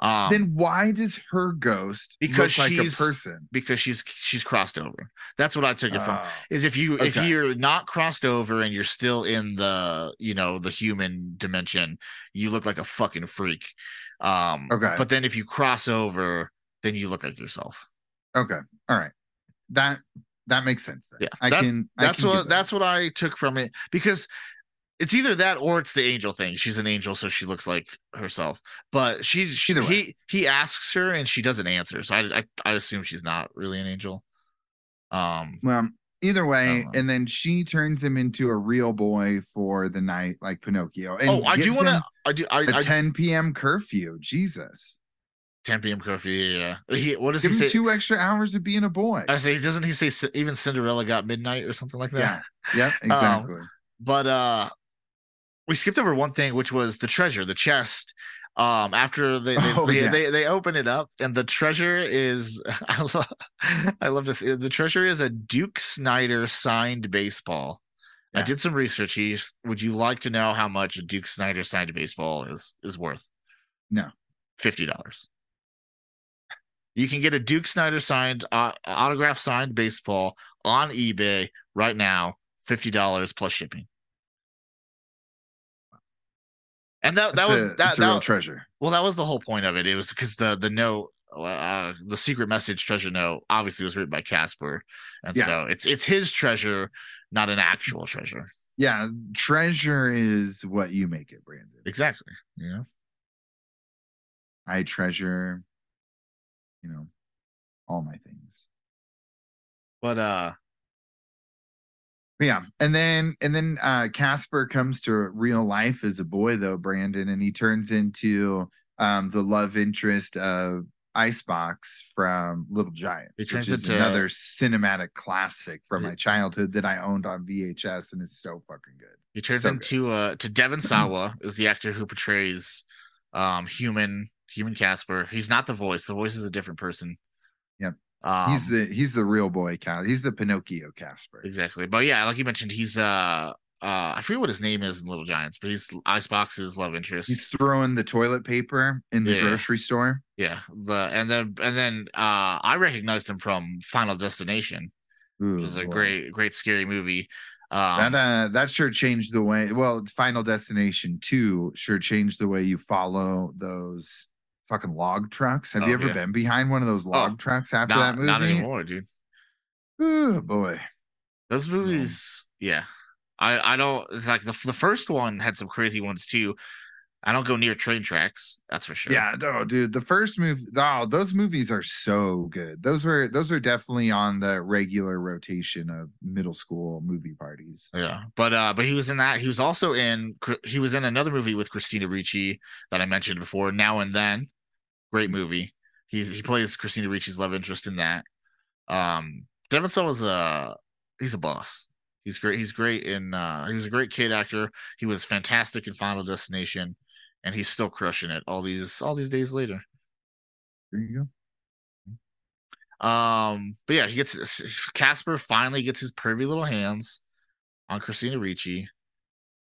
[SPEAKER 3] Um,
[SPEAKER 2] then why does her ghost
[SPEAKER 3] Because
[SPEAKER 2] look like a person?
[SPEAKER 3] because she's she's crossed over. That's what I took it from.
[SPEAKER 2] Oh,
[SPEAKER 3] Is if you if you're not crossed over and you're still in the you know the human dimension, you look like a fucking freak. Um,
[SPEAKER 2] Okay.
[SPEAKER 3] But then if you cross over, then you look like yourself.
[SPEAKER 2] okay. All right. That that makes sense. Then.
[SPEAKER 3] Yeah,
[SPEAKER 2] I
[SPEAKER 3] that-
[SPEAKER 2] can. I
[SPEAKER 3] That's
[SPEAKER 2] can
[SPEAKER 3] what
[SPEAKER 2] that.
[SPEAKER 3] that's what I took from it because it's either that or it's the angel thing. She's an angel, so she looks like herself. But she's she,
[SPEAKER 2] Either way.
[SPEAKER 3] he he asks her and she doesn't answer. So I, I I assume she's not really an angel. Um,
[SPEAKER 2] Well, either way, and then she turns him into a real boy for the night, like Pinocchio. And
[SPEAKER 3] oh, I do want to. I do. I,
[SPEAKER 2] a
[SPEAKER 3] I
[SPEAKER 2] 10 p.m. curfew. Jesus,
[SPEAKER 3] 10 p.m. curfew. Yeah, yeah. He, what does
[SPEAKER 2] give
[SPEAKER 3] he say?
[SPEAKER 2] two extra hours of being a boy.
[SPEAKER 3] I say, doesn't he say even Cinderella got midnight or something like that?
[SPEAKER 2] yeah. Yep. Exactly.
[SPEAKER 3] But uh, we skipped over one thing, which was the treasure, the chest. Um, after they they,
[SPEAKER 2] Oh,
[SPEAKER 3] they,
[SPEAKER 2] yeah.
[SPEAKER 3] they they open it up, and the treasure is I love I love this. The treasure is a Duke Snider signed baseball. I did some research. He's, would you like to know how much a Duke Snider signed baseball is is worth?
[SPEAKER 2] No.
[SPEAKER 3] fifty dollars. You can get a Duke Snider signed uh, autograph signed baseball on eBay right now, fifty dollars plus shipping. And that that
[SPEAKER 2] It's
[SPEAKER 3] was
[SPEAKER 2] a,
[SPEAKER 3] that,
[SPEAKER 2] a real
[SPEAKER 3] that
[SPEAKER 2] treasure.
[SPEAKER 3] well that was the whole point of it. It was because the the note uh, the secret message treasure note obviously was written by Casper, and
[SPEAKER 2] Yeah.
[SPEAKER 3] so it's it's his treasure, not an actual treasure.
[SPEAKER 2] Yeah. Treasure is what you make it, Brandon.
[SPEAKER 3] Exactly. You know.
[SPEAKER 2] I treasure, you know, all my things.
[SPEAKER 3] But uh
[SPEAKER 2] yeah, and then and then uh Casper comes to real life as a boy though, Brandon, and he turns into um the love interest of Icebox from Little Giants, which is
[SPEAKER 3] into-
[SPEAKER 2] another cinematic classic from
[SPEAKER 3] Yeah.
[SPEAKER 2] my childhood that I owned on VHS, and it's so fucking good.
[SPEAKER 3] he turns
[SPEAKER 2] So good.
[SPEAKER 3] into uh to Devon Sawa is the actor who portrays um human human Casper. He's not the voice. The voice is a different person.
[SPEAKER 2] Yep.
[SPEAKER 3] Um,
[SPEAKER 2] he's the he's the real boy Cas. He's the Pinocchio Casper.
[SPEAKER 3] exactly. But yeah, like you mentioned, he's uh uh I forget what his name is in Little Giants, but he's Icebox's love interest.
[SPEAKER 2] He's throwing the toilet paper in the
[SPEAKER 3] Yeah.
[SPEAKER 2] grocery store.
[SPEAKER 3] Yeah, the and then and then uh I recognized him from Final Destination,
[SPEAKER 2] Ooh,
[SPEAKER 3] which is a
[SPEAKER 2] boy.
[SPEAKER 3] great great scary movie. Um,
[SPEAKER 2] that uh that sure changed the way well final destination 2 sure changed the way you follow those fucking log trucks have you
[SPEAKER 3] Oh,
[SPEAKER 2] ever
[SPEAKER 3] yeah.
[SPEAKER 2] been behind one of those log trucks after
[SPEAKER 3] not,
[SPEAKER 2] that movie
[SPEAKER 3] not anymore, dude.
[SPEAKER 2] Oh boy
[SPEAKER 3] Those movies, yeah. I I don't it's like the the first one had some crazy ones too. I don't go near train tracks. That's for sure.
[SPEAKER 2] Yeah, no, dude. The first movie, oh, those movies are so good. Those were those are definitely on the regular rotation of middle school movie parties.
[SPEAKER 3] Yeah, but uh, but he was in that. He was also in. He was in another movie with Christina Ricci that I mentioned before. Now and then, great movie. He's he plays Christina Ricci's love interest in that. Um, Devon Sawa was a he's a boss. He's great. He's great in. uh He was a great kid actor. He was fantastic in Final Destination and he's still crushing it all these all these days later.
[SPEAKER 2] There you
[SPEAKER 3] go. Um, but yeah, he gets Casper finally gets his pervy little hands on Christina Ricci.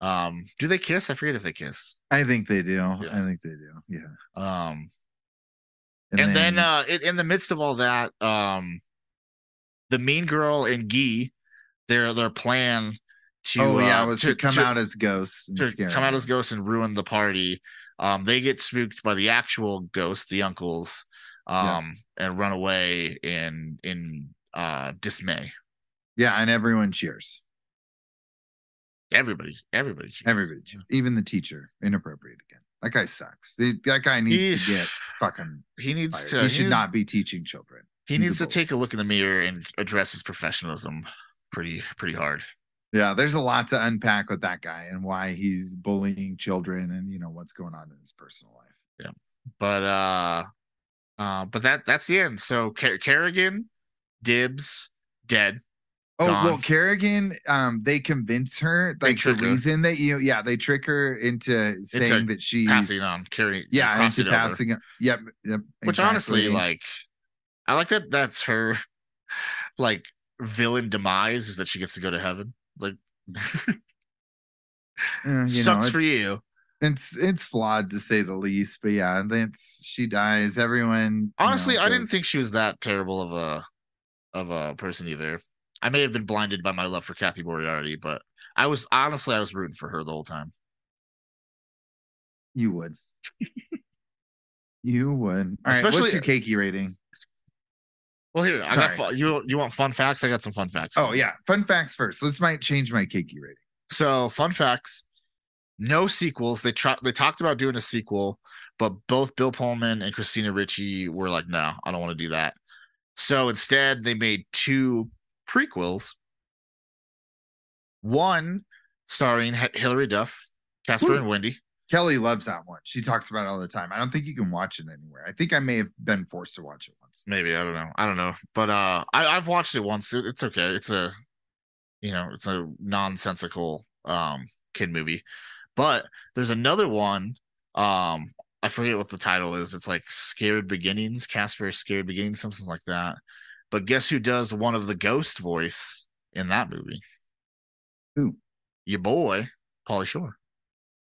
[SPEAKER 3] Um, do they kiss? I forget if they kiss.
[SPEAKER 2] I think they do. Yeah. I think they do. Yeah.
[SPEAKER 3] Um, and, and then, then, uh, in, in the midst of all that, um, the mean girl and Guy, their their plan
[SPEAKER 2] to oh yeah, uh, was to, to come to, out as ghosts,
[SPEAKER 3] to come out as ghosts and ruin the party. Um, they get spooked by the actual ghost, the uncles, um, yeah. and run away in in uh dismay.
[SPEAKER 2] Yeah, and everyone cheers.
[SPEAKER 3] Everybody, everybody, cheers.
[SPEAKER 2] everybody, cheers. even the teacher, inappropriate again. That guy sucks. That guy needs He's, to get fucking.
[SPEAKER 3] He needs
[SPEAKER 2] fired.
[SPEAKER 3] to.
[SPEAKER 2] He, he should needs, not be teaching children.
[SPEAKER 3] He He's needs to take a look in the mirror and address his professionalism pretty pretty hard.
[SPEAKER 2] Yeah, there's a lot to unpack with that guy and why he's bullying children and you know what's going on in his personal life.
[SPEAKER 3] Yeah. But uh uh but that that's the end. So Car- Carrigan, Dibs, dead.
[SPEAKER 2] Oh gone. well, Carrigan, um, they convince her like the reason that you, yeah, they trick her into saying into that she's
[SPEAKER 3] passing on, carrying,
[SPEAKER 2] yeah, into passing. Over. Yep, yep.
[SPEAKER 3] Which exactly. honestly, like, I like that. That's her, like, villain demise is that she gets to go to heaven. Like, uh, sucks know, for you.
[SPEAKER 2] It's it's flawed to say the least, but yeah, that's she dies. Everyone.
[SPEAKER 3] Honestly, know, I didn't think she was that terrible of a of a person either. I may have been blinded by my love for Cathy Moriarty, but I was honestly I was rooting for her the whole time.
[SPEAKER 2] You would. you would. All Especially, right, what's your cakey rating?
[SPEAKER 3] Well, here Sorry. I got you. You want fun facts? I got some fun facts.
[SPEAKER 2] Oh yeah, fun facts first. This might change my cakey rating.
[SPEAKER 3] So fun facts: no sequels. They tried. They talked about doing a sequel, but both Bill Pullman and Christina Ricci were like, "No, I don't want to do that." So instead, they made two prequels. One starring H- Hilary Duff, Casper and Wendy.
[SPEAKER 2] Kelly loves that one. She talks about it all the time. I don't think you can watch it anywhere. I think I may have been forced to watch it once.
[SPEAKER 3] Maybe I don't know. I don't know, but uh, I, I've watched it once. It, it's okay. It's a, you know, it's a nonsensical um kid movie. But there's another one. Um, I forget what the title is. It's like Scared Beginnings, Casper Scared Beginnings, something like that. But guess who does one of the ghost voice in that movie?
[SPEAKER 2] Who?
[SPEAKER 3] Your boy, Pauly Shore.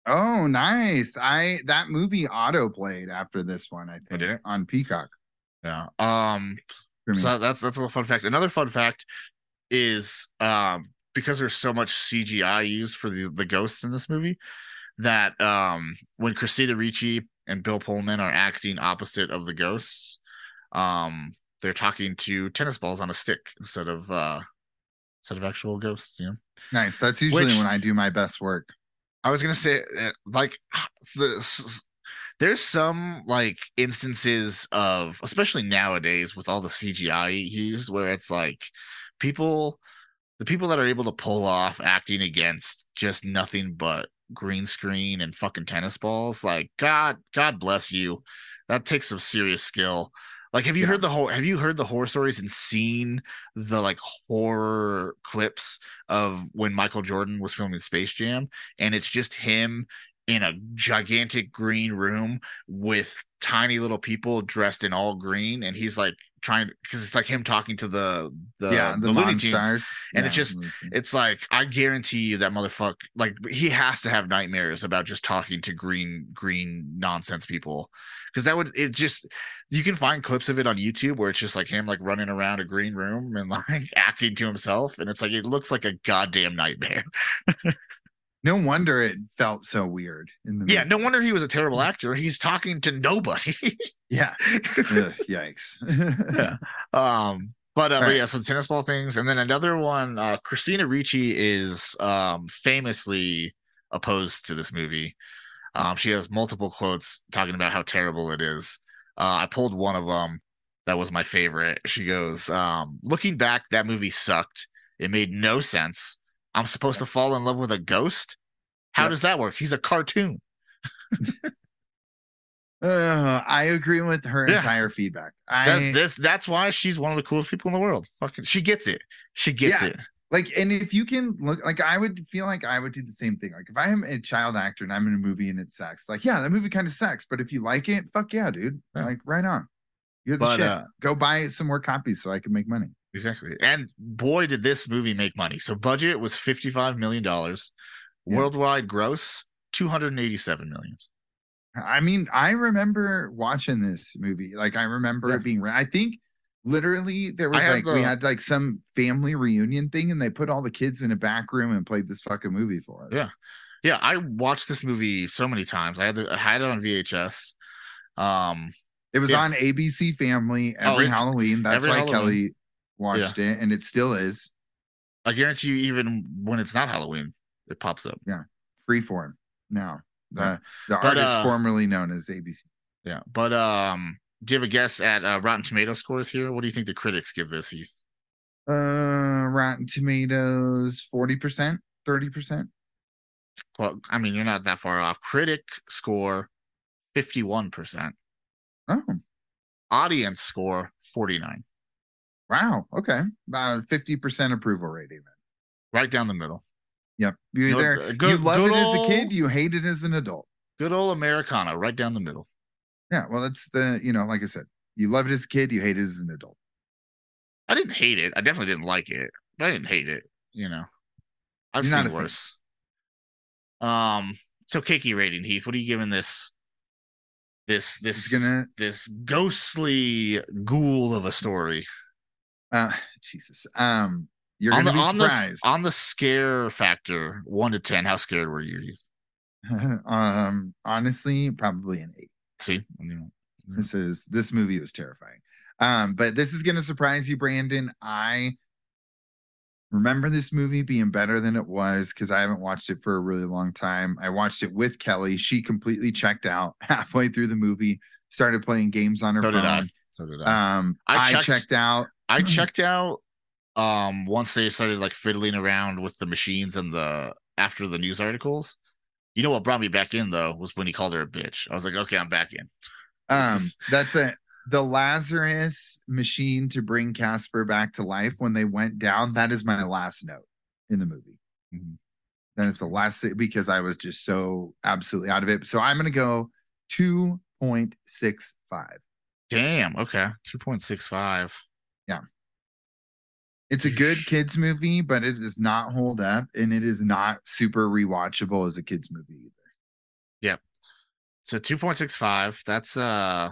[SPEAKER 2] Oh, nice. I that movie auto played after this one, I think, oh, on Peacock.
[SPEAKER 3] Yeah. Um so that's that's a little fun fact. Another fun fact is um because there's so much CGI used for the, the ghosts in this movie that um when Christina Ricci and Bill Pullman are acting opposite of the ghosts, um they're talking to tennis balls on a stick instead of uh instead of actual ghosts, you know.
[SPEAKER 2] Nice. That's usually Which, when I do my best work.
[SPEAKER 3] I was gonna say uh, like the there's some like instances of especially nowadays with all the CGI used where it's like people the people that are able to pull off acting against just nothing but green screen and fucking tennis balls like god god bless you that takes some serious skill like, have you yeah. heard the whole? Have you heard the horror stories and seen the like horror clips of when Michael Jordan was filming Space Jam, and it's just him in a gigantic green room with tiny little people dressed in all green, and he's like trying because it's like him talking to the the
[SPEAKER 2] yeah the, the Looney Tunes, and
[SPEAKER 3] yeah, it's just it's like I guarantee you that motherfucker like he has to have nightmares about just talking to green green nonsense people. Because that would it just you can find clips of it on YouTube where it's just like him like running around a green room and like acting to himself, and it's like it looks like a goddamn nightmare.
[SPEAKER 2] No wonder it felt so weird in the
[SPEAKER 3] Yeah, no wonder he was a terrible actor. He's talking to nobody.
[SPEAKER 2] yeah. Ugh, yikes.
[SPEAKER 3] yeah. Um but, uh, but right. yeah, so tennis ball things, and then another one. Uh, Christina Ricci is um, famously opposed to this movie. Um, she has multiple quotes talking about how terrible it is. Uh, I pulled one of them that was my favorite. She goes, um, "Looking back, that movie sucked. It made no sense. I'm supposed to fall in love with a ghost. How
[SPEAKER 2] Yep.
[SPEAKER 3] does that work? He's a cartoon."
[SPEAKER 2] Uh, I agree with her
[SPEAKER 3] Yeah.
[SPEAKER 2] entire feedback.
[SPEAKER 3] That,
[SPEAKER 2] I
[SPEAKER 3] this that's why she's one of the coolest people in the world. Fucking, she gets it. She gets
[SPEAKER 2] Yeah.
[SPEAKER 3] it.
[SPEAKER 2] like, and if you can look, like, I would feel like I would do the same thing. Like, if I am a child actor and I'm in a movie and it sucks, like, yeah, that movie kind of sucks, but if you like it, fuck yeah, dude.
[SPEAKER 3] Yeah.
[SPEAKER 2] Like, right on. You're the
[SPEAKER 3] But,
[SPEAKER 2] shit.
[SPEAKER 3] uh,
[SPEAKER 2] Go buy some more copies so I can make money.
[SPEAKER 3] Exactly. And boy, did this movie make money. So budget was $55 million.
[SPEAKER 2] Yeah.
[SPEAKER 3] Worldwide gross, 287 million.
[SPEAKER 2] I mean, I remember watching this movie. Like, I remember
[SPEAKER 3] Yeah.
[SPEAKER 2] it being. I think literally there was like we
[SPEAKER 3] the-
[SPEAKER 2] had like some family reunion thing, and they put all the kids in a back room and played this fucking movie for us.
[SPEAKER 3] Yeah. Yeah, I watched this movie so many times. I had the, I had it on VHS. Um,
[SPEAKER 2] It was
[SPEAKER 3] Yeah.
[SPEAKER 2] on ABC Family
[SPEAKER 3] Oh,
[SPEAKER 2] every
[SPEAKER 3] it's-
[SPEAKER 2] Halloween. That's
[SPEAKER 3] every
[SPEAKER 2] why
[SPEAKER 3] Halloween.
[SPEAKER 2] Kelly watched it, and it still is
[SPEAKER 3] I guarantee you, even when it's not Halloween, it pops up.
[SPEAKER 2] Yeah, freeform now. The the
[SPEAKER 3] But,
[SPEAKER 2] artist
[SPEAKER 3] uh,
[SPEAKER 2] formerly known as ABC.
[SPEAKER 3] Yeah. But um, do you have a guess at uh, Rotten Tomato scores here? What do you think the critics give this? Heath?
[SPEAKER 2] Uh, Rotten Tomatoes, forty percent, thirty percent.
[SPEAKER 3] Well, I mean, you're not that far off. Critic score, 51%.
[SPEAKER 2] Oh,
[SPEAKER 3] Audience score, 49.
[SPEAKER 2] Wow. Okay, about fifty percent approval rating. Then.
[SPEAKER 3] Right down the middle.
[SPEAKER 2] Yep. You
[SPEAKER 3] No,
[SPEAKER 2] either
[SPEAKER 3] uh,
[SPEAKER 2] you
[SPEAKER 3] good-
[SPEAKER 2] love
[SPEAKER 3] good
[SPEAKER 2] it as a kid, you hate it as an adult.
[SPEAKER 3] Good old Americana, right down the middle.
[SPEAKER 2] Yeah. Well, that's the you know, like I said, you love it as a kid, you hate it as an adult.
[SPEAKER 3] I didn't hate it. I definitely didn't like it, but I didn't hate it. You know, I've
[SPEAKER 2] You're
[SPEAKER 3] seen
[SPEAKER 2] a fan.
[SPEAKER 3] worse. Um, so cakey rating, Heath. What are you giving this? This this
[SPEAKER 2] This is gonna-
[SPEAKER 3] this ghostly ghoul of a story
[SPEAKER 2] Uh, Jesus. Um, you're
[SPEAKER 3] on
[SPEAKER 2] gonna
[SPEAKER 3] the
[SPEAKER 2] be
[SPEAKER 3] on the
[SPEAKER 2] surprised.
[SPEAKER 3] on the scare factor one to ten. How scared were you?
[SPEAKER 2] Um, honestly, probably an eight.
[SPEAKER 3] See, I mean,
[SPEAKER 2] This is this movie was terrifying. Um, but this is gonna surprise you, Brandon. I remember this movie being better than it was because I haven't watched it for a really long time. I watched it with Kelly. She completely checked out halfway through the movie, started playing games on her
[SPEAKER 3] so did I.
[SPEAKER 2] phone.
[SPEAKER 3] So did I.
[SPEAKER 2] Um,
[SPEAKER 3] I
[SPEAKER 2] I,
[SPEAKER 3] checked-
[SPEAKER 2] checked out.
[SPEAKER 3] I checked out um once they started like fiddling around with the machines and the after the news articles. You know what brought me back in though was when he called her a bitch. I was like, okay, I'm back in.
[SPEAKER 2] Um,
[SPEAKER 3] is-
[SPEAKER 2] that's it. The Lazarus machine to bring Casper back to life when they went down. That is my last note in the movie.
[SPEAKER 3] Mhm.
[SPEAKER 2] That is the last because I was just so absolutely out of it. So I'm gonna go 2.65.
[SPEAKER 3] Damn. Okay. Two point six five.
[SPEAKER 2] It's a good kids movie, but it does not hold up and it is not super rewatchable as a kids movie either. Yep.
[SPEAKER 3] So two point six five. That's uh.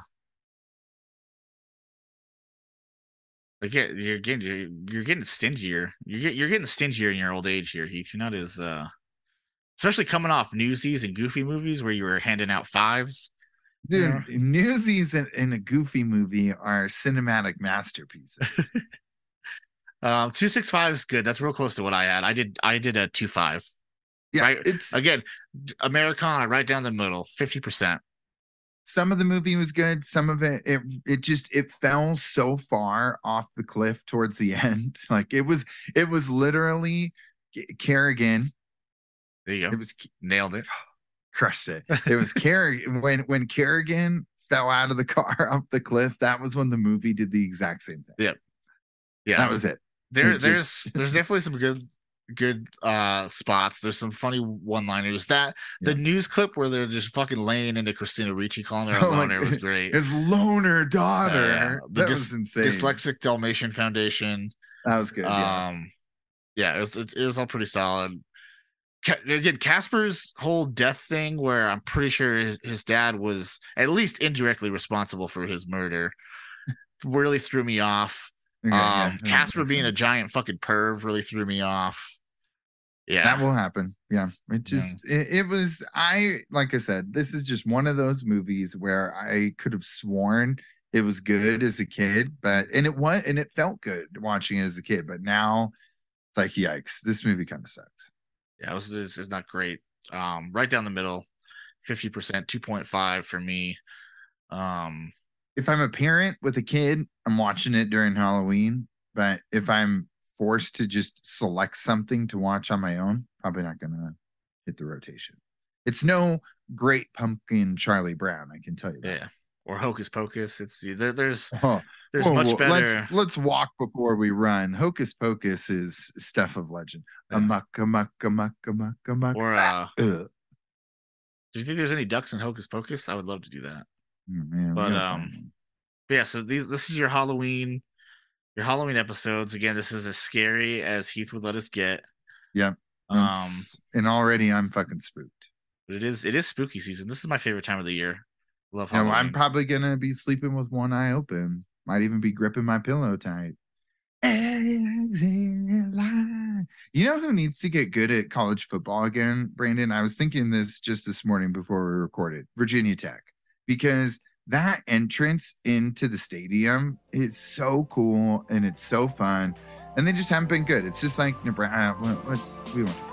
[SPEAKER 3] Again, you're getting you're, you're getting stingier. You get you're getting stingier in your old age here, Heath. You're not as uh, especially coming off Newsies and Goofy movies where you were handing out fives.
[SPEAKER 2] Dude,
[SPEAKER 3] Yeah.
[SPEAKER 2] Newsies in, a goofy movie are cinematic masterpieces.
[SPEAKER 3] Um, two six five is good. That's real close to what I had. I did I did a two five.
[SPEAKER 2] yeah,
[SPEAKER 3] Right.
[SPEAKER 2] it's
[SPEAKER 3] Again, Americana right down the middle, fifty percent.
[SPEAKER 2] some of the movie was good some of it it it just it fell so far off the cliff towards the end like it was it was literally carrigan
[SPEAKER 3] There you go.
[SPEAKER 2] it was
[SPEAKER 3] Nailed it.
[SPEAKER 2] crushed it it was carrigan when when carrigan fell out of the car up the cliff that was when the movie did the exact same thing
[SPEAKER 3] Yeah.
[SPEAKER 2] Yeah, that was it
[SPEAKER 3] there
[SPEAKER 2] it
[SPEAKER 3] there's
[SPEAKER 2] just-
[SPEAKER 3] there's definitely some good good uh spots. There's some funny one liners. That the news clip where they're just fucking laying into Christina Ricci calling her a
[SPEAKER 2] Oh, like,
[SPEAKER 3] loner was great.
[SPEAKER 2] his loner daughter
[SPEAKER 3] yeah. The
[SPEAKER 2] that
[SPEAKER 3] dys-
[SPEAKER 2] was insane
[SPEAKER 3] Dyslexic Dalmatian Foundation.
[SPEAKER 2] that was good yeah.
[SPEAKER 3] Um, yeah, it was it, it was all pretty solid. Again, Casper's whole death thing, where I'm pretty sure his, his dad was at least indirectly responsible for his murder, really threw me off.
[SPEAKER 2] Yeah,
[SPEAKER 3] um,
[SPEAKER 2] that
[SPEAKER 3] Casper being a giant fucking perv really threw me off. Yeah,
[SPEAKER 2] That will happen. Yeah. It just it, it was I like I said, this is just one of those movies where I could have sworn it was good as a kid, but and it was and it felt good watching it as a kid, but now it's like yikes, this movie kind of sucks.
[SPEAKER 3] Yeah, it was it's, it's not great. Um, right down the middle, fifty percent, two point five for me. Um,
[SPEAKER 2] if I'm a parent with a kid, I'm watching it during Halloween. But if I'm forced to just select something to watch on my own, probably not gonna hit the rotation. It's no great pumpkin Charlie Brown, I can tell you that.
[SPEAKER 3] yeah, or Hocus Pocus. It's there, there's
[SPEAKER 2] Oh,
[SPEAKER 3] there's much better.
[SPEAKER 2] Let's let's walk before we run. Hocus Pocus is stuff of legend.
[SPEAKER 3] Yeah.
[SPEAKER 2] Amuck, amuck, amuck, amuck, amuck.
[SPEAKER 3] Or uh,
[SPEAKER 2] Ugh.
[SPEAKER 3] do you think there's any ducks in Hocus Pocus? I would love to do that.
[SPEAKER 2] Oh, man,
[SPEAKER 3] But, um. But yeah, so these this is your Halloween, your Halloween episodes. Again, this is as scary as Heath would let us get.
[SPEAKER 2] Yep.
[SPEAKER 3] Um,
[SPEAKER 2] and already I'm fucking spooked.
[SPEAKER 3] but it is it is spooky season. This is my favorite time of the year. Love
[SPEAKER 2] You know, I'm probably gonna be sleeping with one eye open. Might even be gripping my pillow tight. You know who needs to get good at college football again, Brandon? I was thinking this just this morning before we recorded. Virginia Tech, because that entrance into the stadium is so cool and it's so fun, and they just haven't been good. It's just like Nebraska. Let's we won't.